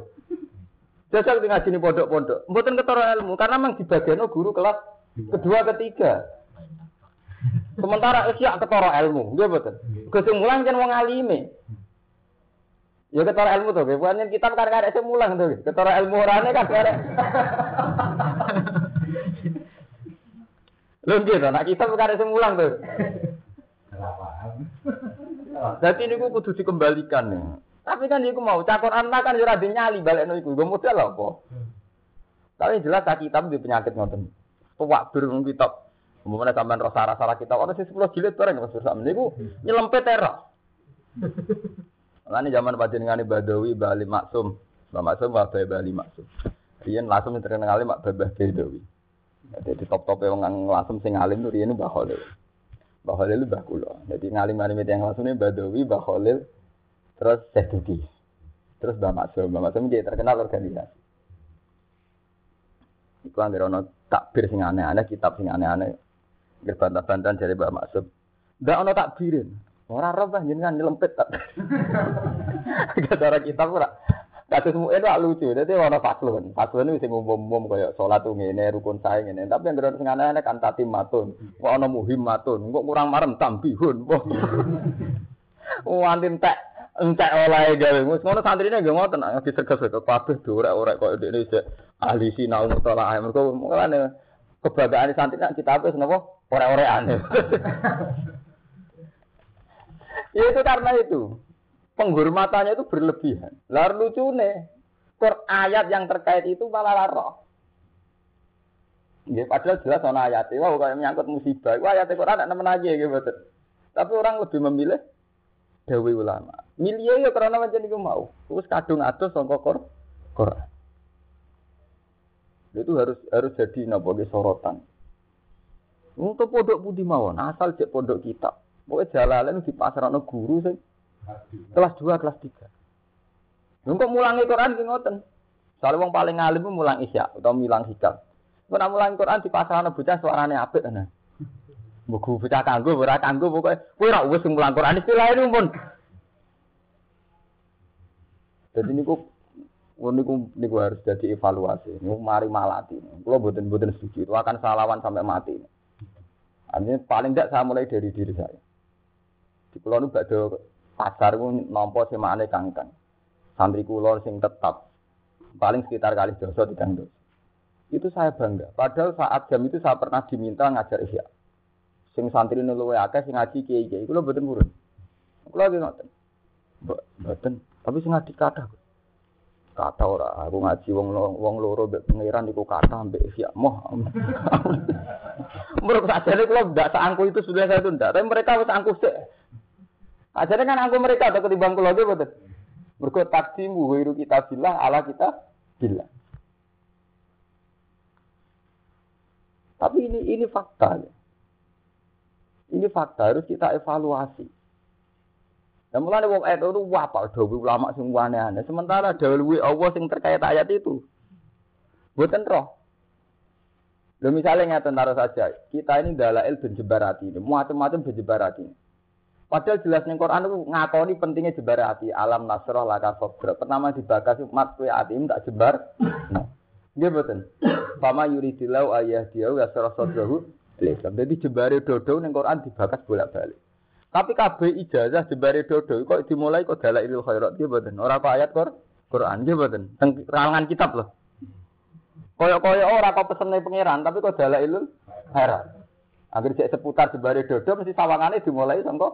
Jajal ngaji ni pondok-pondok, mboten ketara ilmu karena memang dibagiano guru kelas kedua ketiga. Sementara isya ketara ilmu, nggih mboten. Gus mulang kan wong alime. Ya ketara ilmu to, nggih. Bukan kitab kan karek sing mulang [laughs] to, ketara ilmu orane kan karek. Lho nggih to, nak kitab karek sing mulang to. Jadi ini gue kudu dikembalikan nih. Tapi kan iku mau cakor anak kan ora dinyali balekno iku. Gue modal apa? Tapi jelas tak kitab di penyakit ngoten. Tuwak bir kitab Umumnya sampean roh sarah-sarah kita, orang sih sepuluh jilid bareng mas Sursa. Ini nyelempet era. Ini zaman panjenengan Badawi Bali Maksum, Mbak Maksum Mbak Bali Maksum. Rian langsung terkenal kali Mak Babah Badawi. Jadi top top yang langsung sing alim tuh Rian Mbah Khalil. Mbah Khalil Mbah Kulo. Jadi ngalim ngalim yang langsung ini Badawi Khalil, terus Syekh terus Mbak Maksum. Mbak Maksum dia terkenal organisasi. Iku anggere ana takbir sing aneh-aneh, kitab sing aneh-aneh. Berbantah-bantahan dari Mbak Maksud. Nggak ono takbirin. Orang roh bah jenengan nyelempet tak. [laughs] Gara kita pura. Kasus mu itu lucu. Jadi orang faslun. Faslun itu umum-umum kayak sholat tuh ngene, rukun saya ngene. Tapi yang gerot aneh-aneh kan tatim matun. Kok ono muhim matun. Kok kurang marem tambihun. Wantin [laughs] tek entek oleh gawe. Wis ngono santrine nggih ngoten nek diserges kok kabeh dorek-orek kok ndekne ahli sinau mutala. Mergo mulane kebanggaan santri nak kita apa napa ore aneh. [laughs] ya itu karena itu penghormatannya itu berlebihan. Lalu lucu nih, ayat yang terkait itu malah laro. Ya, padahal jelas ono ayat itu, wah kayak menyangkut musibah. Wah ayat Quran ada nemen aja gitu. Tapi orang lebih memilih dawi ulama. Milih ya karena macam itu mau. Terus kadung atus sangka Quran. Itu harus harus jadi napa sorotan. Untuk pondok budi mawon, asal cek pondok kita. Pokoknya jalalan di pasar guru sih. Kelas 2, kelas 3. Nunggu mulangi Quran ki ngoten. Soale wong paling alim mulang isya atau mulang hikam. Kok nak mulang Quran di pasar ana bocah suarane apik ana. Mbok bocah kanggo ora kanggo pokoke kowe ora wis mulang Quran istilah ini pun. Jadi niku niku niku harus jadi evaluasi. Niku mari malati. Kalau boten boten setuju itu akan salawan sampai mati. Artinya paling tidak saya mulai dari diri saya. Di pulau itu ada pasar itu nompo semane kangkang. Santri kulon sing tetap paling sekitar kali dosa tiga dosa. Itu saya bangga. Padahal saat jam itu saya pernah diminta ngajar isya. Sing santri nuluwe akeh sing ngaji kiai-kiai. Kula mboten purun. Kula lagi ngoten. Mboten, tapi sing ngaji kathah. Kata ora, aku ngaji wong wong loro mbek pangeran iku kata mbek isya moh. [laughs] Menurut sajane kula ndak seangku itu sudah saya tunda, tapi mereka wis angku sik. Ajane kan angku mereka atau ketimbang kula ge mboten. Mergo takdimu wiru kita bilang ala kita bilang. Tapi ini ini fakta. Ya. Ini fakta harus kita evaluasi. Dan mulai wong ayat itu apa dawuh ulama sing aneh-aneh. Sementara dawuh Allah sing terkait ayat itu. Buatan roh. Lo misalnya ngeten taruh saja, kita ini dalail ben jebarati ini, macam-macam ben jebarati. Padahal jelas ning Quran itu ngakoni pentingnya jebarati, alam nasroh laka sobra. Pertama dibakas mat kue atim tak jebar. Nah, dia betul. Pama yuridilau ayah dia ya sarah sodrahu. Jadi jebare dodo ning Quran dibakas bolak-balik. Tapi kabeh ijazah jebare dodo kok dimulai kok dalailul khairat dia betul. Ora kok ayat Quran, Quran dia betul. Teng kalangan kitab loh. Koyok-koyok ora kok pesene pangeran, tapi kok dalailul khairat. Agar cek seputar jebare dodo mesti sawangane dimulai sangka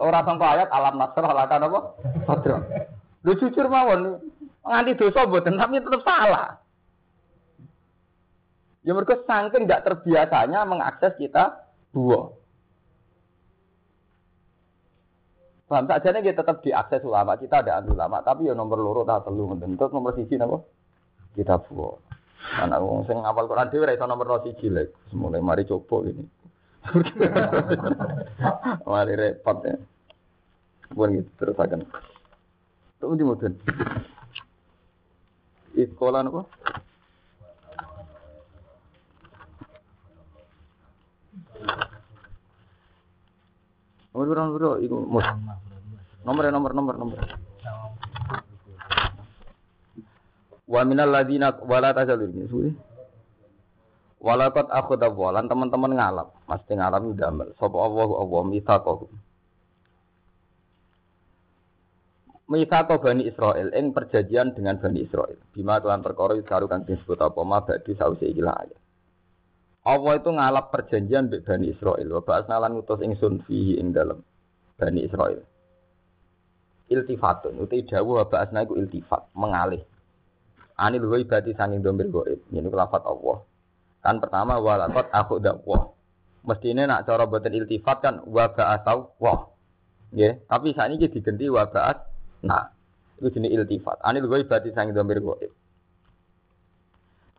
ora sangka ayat alam nasrah lakan apa? Sadra. Lu jujur mawon nganti dosa mboten tapi tetap salah. Ya mereka saking nggak terbiasanya mengakses kita dua. Paham saja nih kita tetap diakses ulama kita ada anti ulama tapi ya nomor loro tak telu bentuk nomor siji napa kita dua. Anak wong sing ngapal Quran dhewe ora iso nomor siji lek mulai mari coba ini. [laughs] mari repot ya. Bukan gitu terus akan. Tuh di mudun. Sekolah apa? Nomor berapa nomor mus. Nomor nomor nomor nomor. Wa minal ladina wala tajalur ini suwi. Walakot aku walan teman-teman ngalap, mesti ngalap udah amal. Sapa Allah Allah mitsaqahu. Mitsaqo Bani Israel ing perjanjian dengan Bani Israel. Bima kelan perkara karo kang disebut apa ma ba'di sause iki ayat. Allah itu ngalap perjanjian dengan Bani Israel. Wa ba'asna lan ngutus ingsun fihi ing dalem Bani Israel. Iltifatun, uti dawuh wa ba'asna iku iltifat, mengalih. Anil ibadi sanging domir goib. Ini lafat Allah. Kan pertama walakot aku dakwah. Mestinya nak cara buatan iltifat kan wa ba'asau wah. Ya, tapi saat ini diganti wa ba'as nah. Itu jenis iltifat. Anil ibadi sanging domir goib.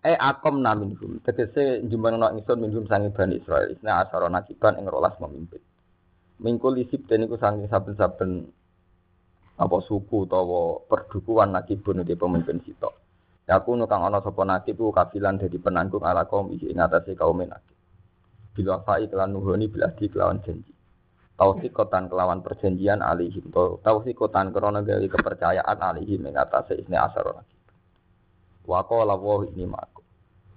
Eh akom na minhum. Tegese nak ingsun minhum sangi Bani Israel. Isna asara nakiban ing rolas memimpin. Mingkul isip dan iku sangi saben-saben apa suku utawa perdukuan nakibun di pemimpin sitok. Ya aku kang ana sapa nakib ku kafilan dadi penanggung ala kaum iki ing atase kaum nakib. Bila fa'i kelan nuhoni bila di kelawan janji. Tausik kotan kelawan perjanjian alihim. Tausik kotan krana gawe kepercayaan alihim ing atase isne asara nakib. Wa qala wa ini maku.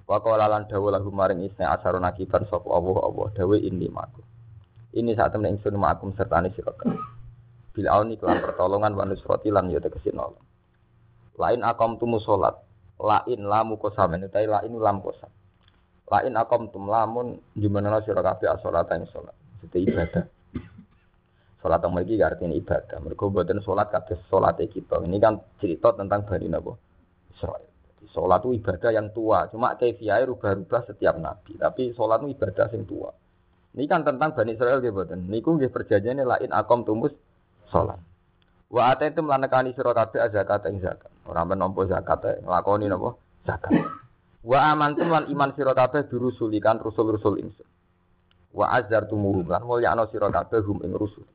Wa qala lan dawu lahu maring isne asaro nakiban sapa Allah Allah dawu ini maku. Ini saat temen ingsun makum serta sira Bil auni kelan pertolongan wa nusrati lan tegese nolong. Lain akom tumu salat, lain lamu kosamen utawi lain lam kosam. Lain akom tum lamun jumana sira kabeh salat ing salat. Itu ibadah. Salat yang mereka artinya ibadah. Mereka buatan salat kabeh salat kita. Ini kan cerita tentang Bani Nabi Israel. Sholat itu ibadah yang tua. Cuma kefiai rubah-rubah setiap nabi. Tapi sholat itu ibadah yang tua. Ini kan tentang Bani Israel gitu. Ini perjanjian lain akom tumus sholat. Wa ate itu melanekani sira kabeh zakat ing zakat. Ora menompo zakat nglakoni napa? Zakat. Wa amantum lan iman sira kabeh dirusulikan rusul-rusul ingsun. Wa azartumuhum lan mulyakno sira kabeh hum ing rusul.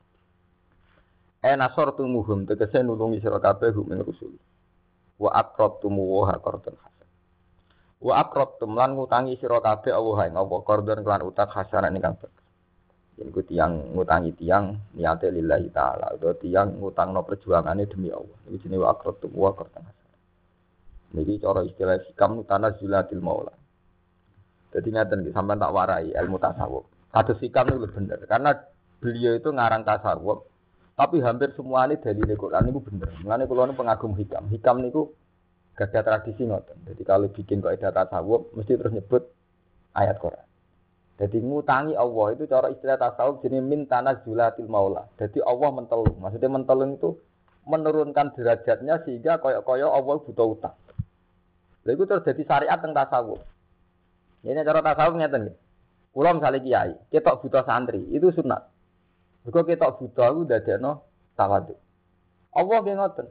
E nasortumuhum tegese nulungi sira kabeh hum ing rusul wa aqrabtum wa qardan hasan wa aqrabtum lan ngutangi sira kabeh Allah ing apa qardan kelan utang hasan ing kang Jadi ku tiang ngutangi tiang niate lillahi taala atau tiang ngutangno perjuangannya demi Allah. Jenis wa aqrabtum wa qardan hasan. Jadi cara istilah sikam tanah zulatil maula. Jadi ngaten sampean tak warai ilmu tasawuf. Kados sikam itu bener karena beliau itu ngarang tasawuf tapi hampir semua ini dari Quran itu bener. Mengenai kalau pengagum hikam. Hikam niku gak ada tradisi ngoten. Jadi kalau bikin kaidah tasawuf mesti terus nyebut ayat Quran. Jadi ngutangi Allah itu cara istilah tasawuf jenis min tanah julatil maula. Jadi Allah mentelung. Maksudnya mentelung itu menurunkan derajatnya sehingga koyok-koyok Allah butuh utang. Lalu itu terus jadi syariat tentang tasawuf. Ini cara tasawuf ngeten. Kula misalnya kiai, ketok buta santri, itu sunat. Mergo ketok buta iku dadekno tawadu. Allah nggih ngoten.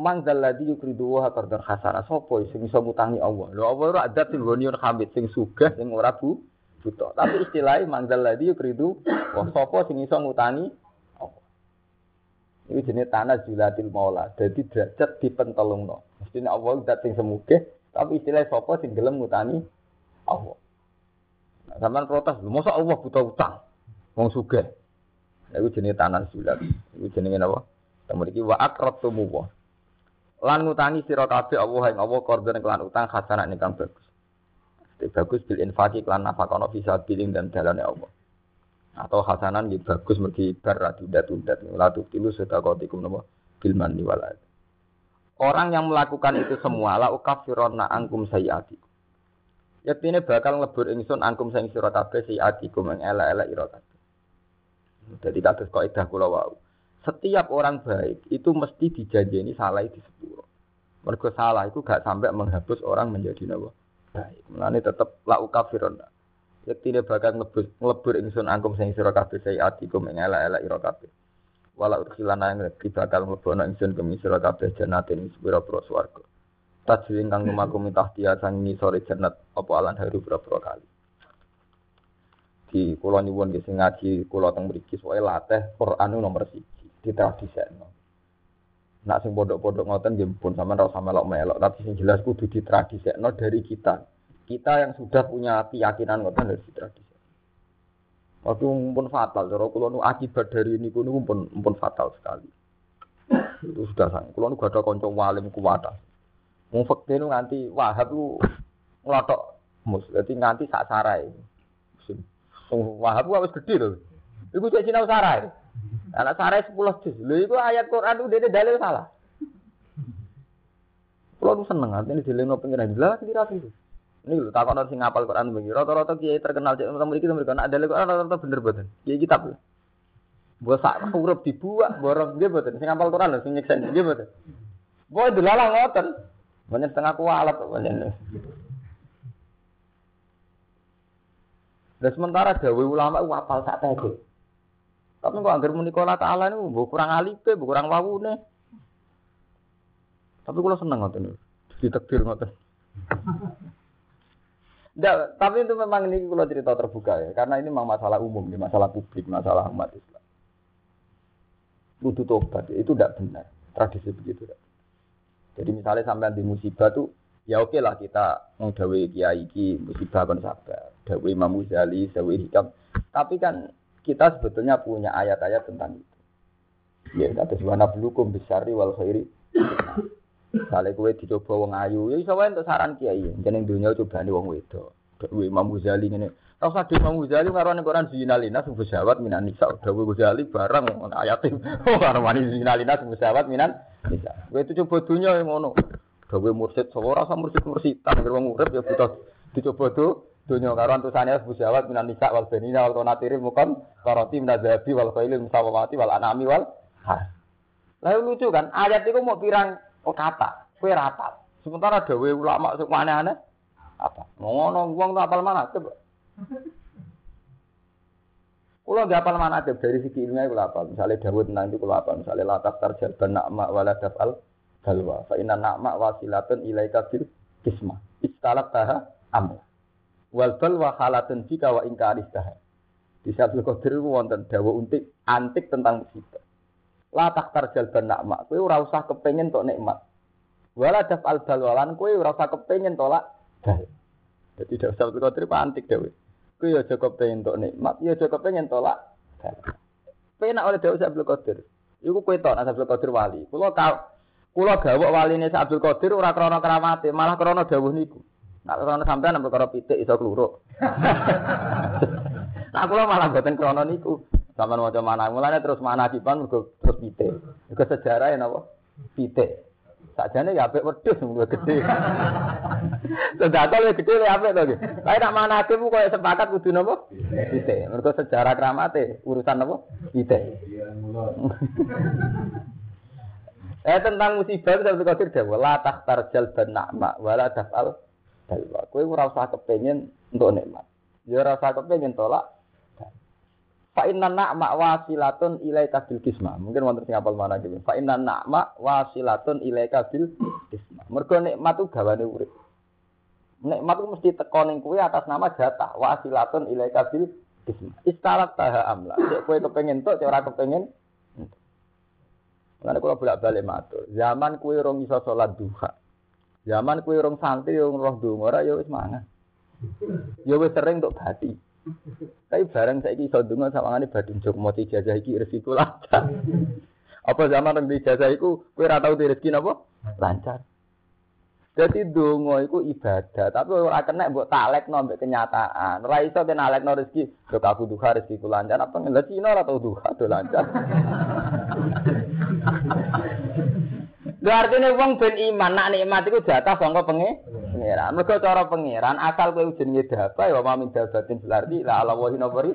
Mang dalladzi yukridu wa qardan hasana sapa sing iso ngutangi Allah. Lho Allah ora adat sing goniun hamid sing sugih sing ora bu buta. Tapi istilahnya mang dalladzi yukridu wa sapa sing iso ngutangi Allah. Ini jenis tanah julatil maula. Jadi derajat dipentelungno. Mestinya Allah zat sing semugih, tapi istilah sapa sing gelem ngutangi Allah. Nah, Sampai protes, masa Allah buta utang? Wong sugih. Iku jenis tanah zulat. Iku jenis apa? Temu iki wa akratumu wa. Lan ngutangi sira kabeh Allah ing Allah korban kelan utang hasanah ingkang bagus. Itu bagus bil infaki kelan nafakono bisa biling dan dalane Allah. Atau hasanan gitu bagus mergi bar tunda-tunda. La tubtilu sedaqatikum napa bil manni wal. Orang yang melakukan itu semua la ukafirona angkum sayyatikum. Yaktine bakal nglebur ingsun angkum sing sira kabeh sayyatikum ing elek-elek ira kabeh. Jadi kados kaidah kula wau. Setiap orang baik itu mesti dijanjeni salah di sepuro. Mergo salah itu gak sampai menghapus orang menjadi nawa baik. Mulane tetep la ukafirona. Yaktine bakal nglebur nglebur ingsun angkum sing sira kabeh sayyatikum ing elek-elek ira kabeh. wala udkhilana yang lebih bakal mlebono ingsun ke misra kabeh jannatin sepira-pira swarga. Tajri kang [clears throat] lumaku mitah dia sang ngisore jannat apa alan haru pira-pira kali. Di kula nyuwun nggih sing ngaji kula teng mriki soe latih Quran nomor 1 di tradisekno. Nak sing pondok-pondok ngoten nggih pun sampean ora usah melok-melok, tapi sing jelas kudu ditradisekno dari kita. Kita yang sudah punya keyakinan ngoten harus ditradisekno. Waktu pun fatal, cara kula nu akibat dari ini kuno pun pun fatal sekali. Itu sudah sang. Kula nu gak ada kanca walim. Wong fakte nu nganti wahab ku nglotok mus. Dadi nganti sak sarai. Wong wahab ku wis gedhe lho. Iku cek sinau sarai. Anak sarai 10 juz. Lho iku ayat Quran ku dene dalil salah. Kula nu seneng artine dileno pengiran. Lah kira itu. Ini lho takon sing ngapal Quran begini. Rata-rata kiai terkenal cek nomor iki mereka nak dalil Quran rata-rata bener boten. Kiai kitab. Mbok sak huruf dibuak, borong nggih boten. Sing ngapal Quran lho sing nyeksen nggih boten. Boy delalah ngoten. Banyak setengah kualat banyak. Dan sementara dawe ulama ku apal sak tege. Tapi kok anggar muni kala ta'ala niku mbok kurang alife, mbok kurang wawune. Tapi kula seneng ngoten. Ditekdir ngoten. Nggak, tapi itu memang ini kalau cerita terbuka ya, karena ini memang masalah umum, ini masalah publik, masalah umat Islam. Kudu tobat, itu tidak benar. Tradisi begitu. Tidak. Jadi misalnya sampai di musibah tuh, ya oke lah kita dawe kiai ki musibah kan sabar, dawe Imam Ghazali, dawe hikam. Tapi kan kita sebetulnya punya ayat-ayat tentang itu. Ya, kata suwana belukum besari wal khairi. Misalnya kue dicoba wong ayu, ya iso wae untuk saran kiai. Jeneng dunia coba nih wong wedo. Dewi Imam Ghazali ngene. Ora usah Imam Ghazali karo ning Quran zinalina sing bersawat minan nisa. Dewi Ghazali barang ayat [laughs] oh karo wani zinalina sing bersawat minan nisa. Kowe itu coba dunia yang ngono. Dewi mursid sawo ora usah mursid-mursid tak wong urip ya butuh dicoba tuh dunia karo antusane bersawat minan nisa wal benina wal qanatiri mukan karoti minadzabi wal khailil musawwati wal anami wal ha. Lalu lucu kan, ayat itu mau pirang oh, kata, kue rapal. Sementara dawe ulama sing aneh-aneh apa? Ngono wong apal mana coba. Kulo gak apal mana dari segi ilmiah kulo apal. Misalnya Dawud itu kulo apal. Misalnya latak tarjal ban nakma wala dafal balwa. Fa inna nakma wasilatun ilaika bil kisma. Istalak taha amr. Wal balwa halatun jika wa ingkaris taha. Di Syabdul Qadir wonten dawa untik antik tentang musibah. La taktar jalban nakma, kowe ora usah kepengin tok nikmat. Wala dafal balwalan kowe ora usah kepengin tolak. Jadi dak usah Qadir antik dhewe. Kowe ya aja kepengin tok nikmat, ya aja kepengin tolak dal. Penak oleh Daud Abdul Qadir. Iku kowe tok Abdul Qadir wali. Kula ka kula gawok waline Abdul Qadir ora krana keramate, malah krana dawuh niku. Nak krana sampean nang perkara pitik iso kluruk. Nah [laughs] kula malah mboten krana niku. Sama maca mana, mulanya terus mana kipan mergo terus pite. Mergo sejarah ya napa? Pite. Sakjane ya apik wedhus luwih gede. Sedekah luwih gede luwih apik to nggih. Kae nak manake ku koyo sepakat kudu napa? Ite. Mergo sejarah kramate urusan napa? Ite. [laughs] Eh tentang musibah itu saya pikir dewa la takhtar jalban na'ma wala taf'al dalwa. Kowe ora usah kepengin untuk nikmat. Ya ora usah kepengin tolak. Fa inna na'ma wasilatun ilaika bil kisma. Mungkin wonten sing apal mana gitu. Fa inna na'ma wasilatun ilaika bil kisma. Mergo nikmat itu gawane urip. Nikmat itu mesti teko ning kowe atas nama jatah. Wasilatun ilaika bil kisma. Istalat taha amla. Cek kowe kepengin tok, ora kepengin Karena kalau bolak balik matur, zaman kue rong iso sholat duha, zaman kue rong santri rong roh dungo, ora ya wis mangan, ya wis sering untuk bati. Tapi bareng saya iso dungo sama ngane badung jok mau ijazah iki resiko lancar. Apa zaman rong ijazah iku kue ora tau rezeki napa? Lancar. Jadi dungo iku ibadah, tapi ora kena mbok talek mbek kenyataan. Ora iso kena alek no rezeki, dok aku duha rezekiku lancar apa ngelak Cina ora tau duha do lancar. Lha artine wong ben iman nak nikmat iku jatah sangka penge pangeran. Mergo cara pangeran asal kowe jenenge dapa ya wa min dabatin fil ardi la ala wa hinabari.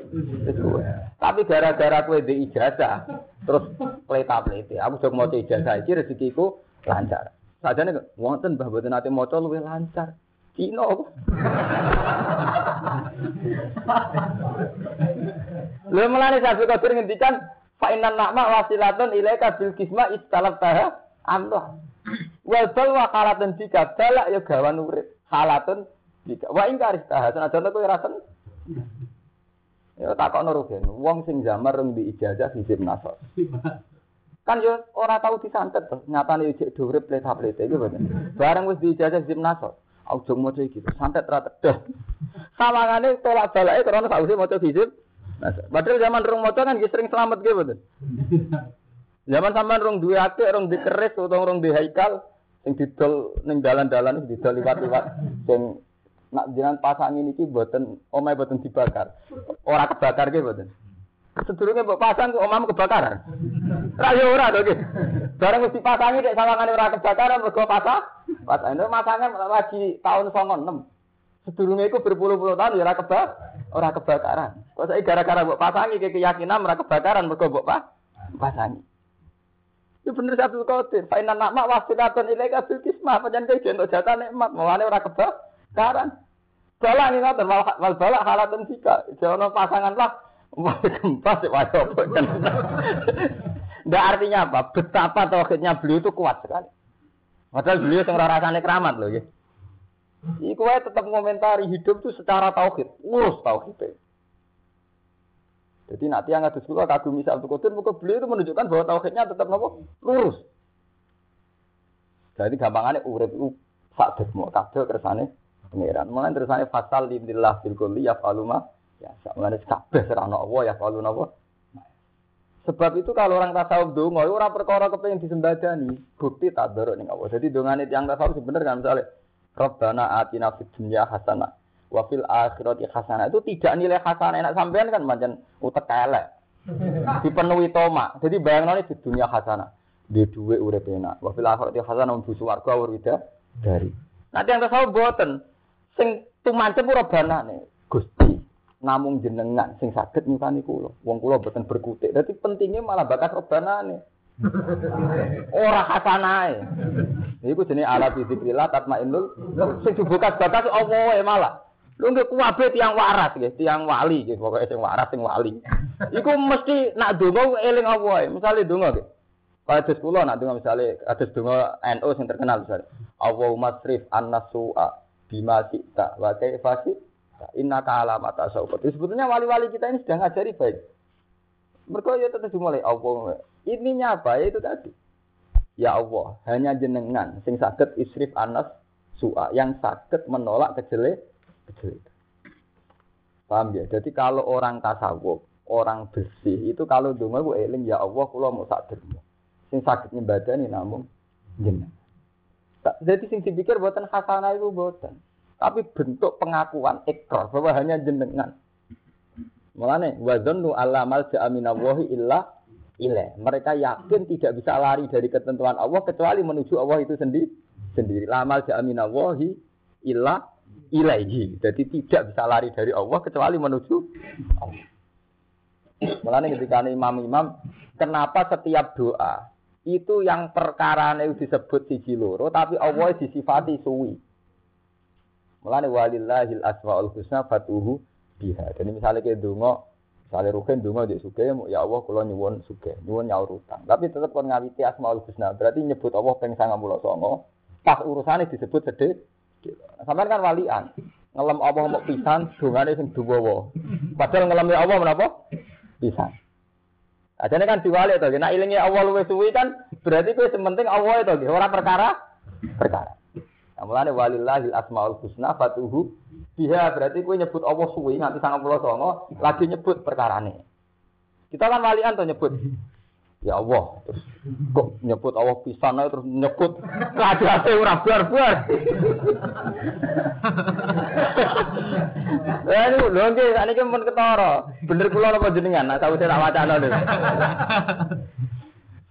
Tapi gara-gara kowe di ijazah terus pleta-plete. Aku jek maca ijazah iki rezekiku lancar. Sajane wonten mbah boten ate maca luwih lancar. Cina. Lha mulane Sabi Qadir ngendikan fa inna na'ma wasilatun ilaika bil kisma istalab taha amroh. Wal bal wa halatun jika balak ya gawan urip. Halatun jika wa ingkar istah. Senajan kowe ra Ya takokno rugen. Wong sing zaman reng di ijazah hizib nasor. Kan yo ora tau disantet to. Nyatane jek urip pleta-pleta iki boten. Bareng wis di ijazah hizib nasor. Aja maca iki. Santet ra tedah. Sawangane tolak balake karena sakwise maca hizib Padahal zaman rong maca kan sering selamat gitu. Zaman sampean rong duwe akeh, rong dikeris utawa rong di haikal sing didol ning dalan-dalan didol liwat-liwat sing nak jenengan pasang ini ki mboten omahe mboten dibakar. Ora kebakar ki mboten. Sedurunge mbok pasang omahmu kebakaran. Ra yo ora to ki. Bareng mesti pasangi nek sawangane ora kebakaran mergo pasang. Pasang itu masangan lagi tahun 96. Sedurunge iku berpuluh-puluh tahun ya ora kebak ora kebakaran. Kok saiki gara-gara mbok pasangi ke keyakinan ora kebakaran mergo mbok pasangi. Itu bener satu Qadir. Fa inna nama wasilatun ilaika bil kismah. Pancen kowe jentuk jatah nikmat, mulane ora kebakaran. Balak nih ngoten wal balak halatun jika. Jono pasangan lah. Wah, gempa sih wae apa kan. Nggak artinya apa? Betapa tauhidnya beliau itu kuat sekali. Padahal beliau yang rasanya keramat loh ya. Iku tetap mengomentari hidup itu secara tauhid, urus tauhid. Jadi nanti yang ada sekolah kagum misal Abdul Qadir, maka beliau itu menunjukkan bahwa tauhidnya tetap nopo lurus. Jadi gampangannya urip itu sakit mau kabeh kersane pangeran. Mulai tersane fasal lillah bil kulli ya faluma ya mulai kabeh serana Allah ya faluna apa. Sebab itu kalau orang tasawuf donga ora perkara kepengin disembadani, bukti tak ning Allah. Jadi dongane yang tasawuf sebenarnya kan misalnya Rabbana atina fid dunya hasanah wafil akhirati hasanah. Itu tidak nilai hasanah. Enak sampean kan macam utek elek. [laughs] Dipenuhi toma jadi bayang di dunia hasanah. Di dua udah enak. Wafil akhirati hasanah untuk warga urida dari. Nanti yang tahu boten. Sing tumancep ora nih. Gusti namung jenengan sing sakit nyukani kulo wong kulo boten berkutik. Jadi pentingnya malah bakat nih. [laughs] Ora hasanae. Iku jenenge ala bizikrillah tatmainnul. Sing dibuka batas Allah malah. Lu nggak kuwabe tiang waras gitu, tiang wali gitu, pokoknya sing waras sing wali. Iku mesti nak donga eling apa Misalnya donga gitu. Kalau ada sekolah nak donga misalnya ada donga NU yang terkenal misalnya. Allahumma srif an-nasu'a bima sita wa kaifa inna ta'ala mata saubat. Sebetulnya wali-wali kita ini sedang ngajari baik. Mereka ya tetap dimulai Allah. Ininya apa? Ya itu tadi. Ya Allah, hanya jenengan sing sakit isrif anas su'a yang sakit menolak kejelek kecil itu. Paham ya? Jadi kalau orang tasawuf, orang bersih itu kalau donga bu eling ya Allah kula mau sak dermo. Sing sakit nyembadani namun jenengan. Jadi sing dipikir buatan hasanah itu buatan. Tapi bentuk pengakuan ikrar bahwa hanya jenengan. Mulane wa dzannu alla malja aminallahi illa ilaih. Mereka yakin tidak bisa lari dari ketentuan Allah kecuali menuju Allah itu sendiri. Sendiri. Lamal ja'aminallahi illa ilaihi. Jadi tidak bisa lari dari Allah kecuali menuju Allah. Mulanya ketika imam-imam, kenapa setiap doa itu yang perkara disebut siji loro, tapi Allah disifati suwi. Mulane walillahil asmaul husna fatuhu biha. Jadi misalnya kayak dungo, misalnya rugen dungo di suge, ya Allah kalau nyuwun suge, nyuwun nyaur utang. Tapi tetap kon ngawiti asmaul husna, berarti nyebut Allah peng sangat mulo songo. Pas urusannya disebut sedih. Sampai kan walian, ngelem Allah mau pisan, dungane sing duwowo. Padahal ngelem Allah menapa? Pisan. Ajane kan diwali to, nek ilinge Allah luwih suwi kan berarti kowe sementing Allah itu ora perkara perkara. Nah, mulane walillahil asmaul husna fatuhu biha berarti kowe nyebut Allah suwi nganti 99 lagi nyebut perkarane. Kita kan walian to nyebut Ya Allah, terus kok nyebut Allah pisan terus nyebut kadate ora bar-bar. Eh ini lho nggih, sakniki pun ketara. Bener kula napa jenengan, nah sawise tak wacana lho.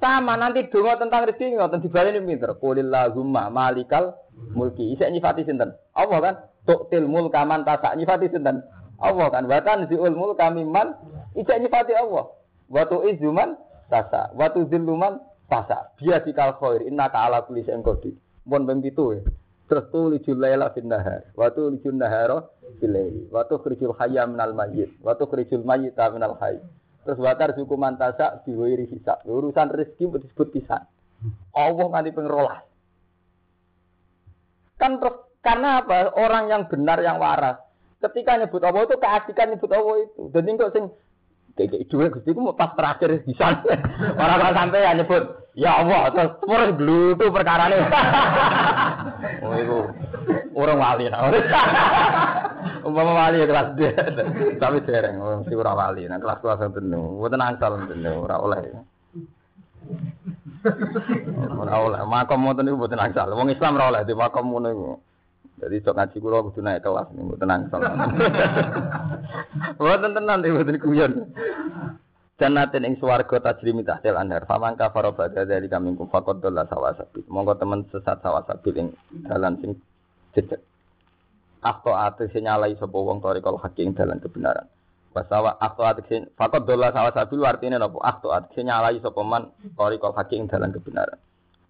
Sama nanti donga tentang rezeki ngoten dibaleni pinter. Qulillahumma malikal mulki. Isek nyifati sinten? Allah kan. Tuktil mulka man tasak nyifati sinten? Allah kan. Watan ziul mulka mimman isek nyifati Allah. Wa tu'izuman tasa. Watu ziluman tasa. Biya dikal khair. Inna ta'ala kulis engkodi. Mohon beng pitu ya. Terus tu lijul layla fin nahar. Watu lijul nahara filaili. Watu khrijul hayya minal mayyit. Watu khrijul mayyita minal hayy. Terus watar suku mantasa diwiri hisab. Urusan rezeki disebut pisan. Allah nanti pengerolah. Kan terus karena apa? Orang yang benar yang waras. Ketika nyebut Allah itu keasikan nyebut Allah itu. Dan kok sing kayak dua gusti mau pas terakhir di sana [laughs] orang orang sampai ya nyebut ya Allah terus dulu tuh perkara nih [laughs] oh itu orang wali nah [laughs] umpama wali ya kelas dia tapi dereng orang si orang wali. Nah kelas kelas yang penuh buat nangsal penuh orang oleh. Orang oleh. Mau tuh buat nangsal orang Islam orang oleh di makam mau jadi sok ngaji kula kudu naik kelas nih, mboten angsal. [laughs] Mboten tenan iki mboten guyon. Jannatin ing swarga tajri tahtil anhar. Faman kafara dari kami kum faqad dalla sawasabil. Monggo temen sesat sawasabil ing dalan sing jejeg. Akto ate nyalai sapa wong tarikal hakim dalan kebenaran. Basawa akto ate faqad dalla sawasabil artine napa? Akto ate nyalai sapa man tarikal hakim dalan kebenaran.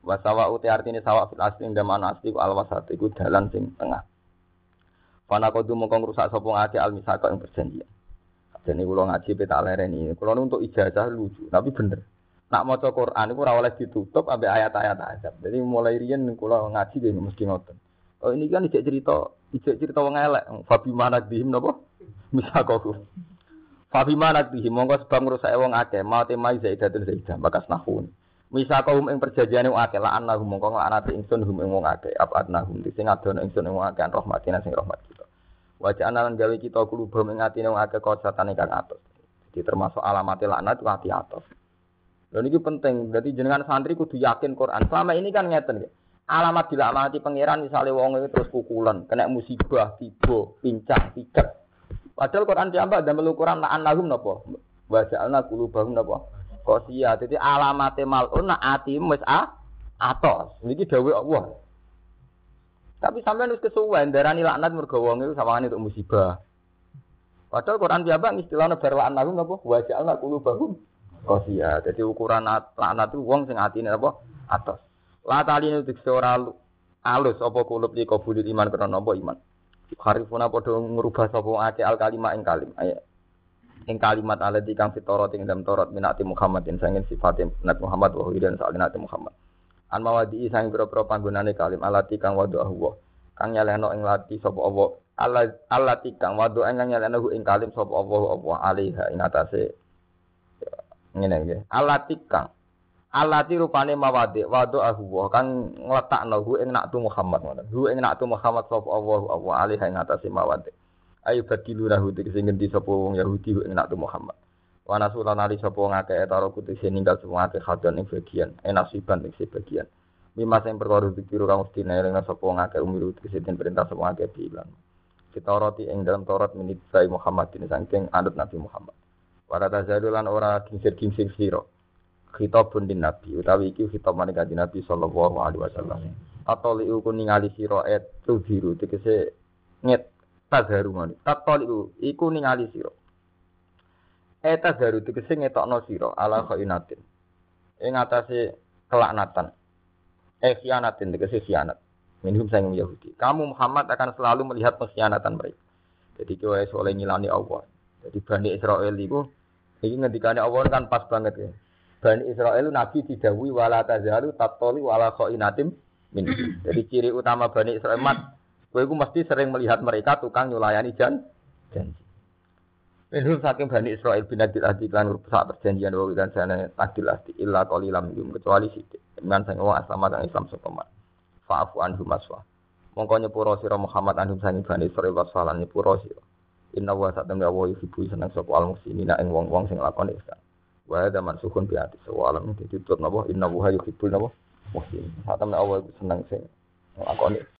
Wasawa uti artine sawa fil asli ing daman asli ku alwasat iku dalan sing tengah. Fana kodu mongko ngrusak sapa ngake al misaka ing perjanjian. Jadi kula ngaji peta lereni. Kula untuk ijazah lucu, tapi bener. Nak maca Quran iku ora oleh ditutup ambek ayat-ayat azab. Jadi mulai riyen kula ngaji dhewe mesti ngoten. Oh ini kan ijek cerita, ijek cerita wong elek. Fabi manak dihim napa? Misakaku. Fabi manak dihim mongko sebab ngrusak wong akeh, mau temai zaidatun zaidah bakas nahun. Misa kaum ing perjanjiane wong akeh la annahum mongko anate ingsun hum ing wong akeh apa annahum sing adono ingsun ing wong akeh rahmatina sing rahmat kita. Wajah analan gawe kita kuluba ing atine wong akeh kosatane kang atos. Jadi termasuk alamat laknat itu hati atos. Dan ini penting. Jadi jenengan santri kudu yakin Quran. Selama ini kan ngeten ya. Alamat dilaknati pangeran misalnya wong itu terus kukulan, kena musibah, tiba, pincang, piket. Padahal Quran diambak dan melukuran la annahum napa? Wajah alna kulubahum napa? Kosia. Jadi alamat malun nak ati wis a atos. Niki dawuh Allah. Tapi sampean wis kesuwen darani laknat mergo wong iku sawangane untuk musibah. Padahal Quran biasa istilahnya berwaan lagu napa wa ja'alna qulubahum kosia. Jadi ukuran laknat itu wong sing atine apa atos. La tali itu ora alus apa kulub di kabul iman karena apa iman. Harifuna padha ngrubah sapa ake al kalimah ing kalim. Ayo ing kalimat alati kang fitorot ing dalam torot minati Muhammad yang sangin sifat Nabi Muhammad wa dan saat nati Muhammad. An mawadi sang pira-pira panggonane kalim alati kang wadu Allah. Kang nyalehno ing lati sapa Allah. Alati kang wadu ing nyalehno ing kalim sapa Allah Allah alaiha ing atase ngene nggih. Alati kang Alati rupane mawadi wadu Allah kang ngletakno hu ing naktu Muhammad ngoten. Hu ing naktu Muhammad sapa Allah Allah alaiha ing atase mawadi ayo badilu rahu tegese ngendi sapa wong Yahudi ing nak Muhammad. Wa nasulan ali sapa wong akeh etaro kutise ninggal sapa akeh khadon ing bagian enasiban ing bagian. Mima sing perkara dikiru kang mesti neleng sapa wong akeh umiru tegese perintah sapa akeh diilang. Kita roti ing dalam Taurat minit sai Muhammad ini saking anut Nabi Muhammad. Para tazalulan ora kingsir-kingsir sira. Khitabun din nabi utawi iki khitab maring kanjeng Nabi sallallahu alaihi wasallam. Atau liu ku ningali sira et biru tegese nget tazharu ngene tatoliu iku ningali sira. Eta daru tegese ngetokno sira. Ala khainatin. Ing atase kelaknatan. Eh khianatin tegese khianat. Minhum sayang Yahudi. Kamu Muhammad akan selalu melihat pengkhianatan mereka. Jadi kowe soleh ngilani Allah. Jadi Bani Israel itu ini ngendikane Allah kan pas banget ya. Bani Israel Nabi didawi wala tazalu tatoli wala khainatim min. [clears throat] Jadi ciri utama Bani Israel mat, kowe mesti sering melihat mereka tukang nyulayani jan janji. Minhum saking Bani Israel bin Adil Adi kan saat perjanjian wa dan sana adil adi illa qalilam yum kecuali sithik. Dengan sang wong asama dan Islam sapa Fa'fu anhum aswa. Mongko nyepuro sira Muhammad anhum sang Bani Israel wasfalan nyepuro sira. Inna wa satamna wa yuhibbu seneng sapa al muslimina ing wong-wong sing lakoni ihsan. Wa hadza mansukun bi ati sawalam ditutup napa inna wa yuhibbul napa muslim. Hatam Allah seneng sing lakoni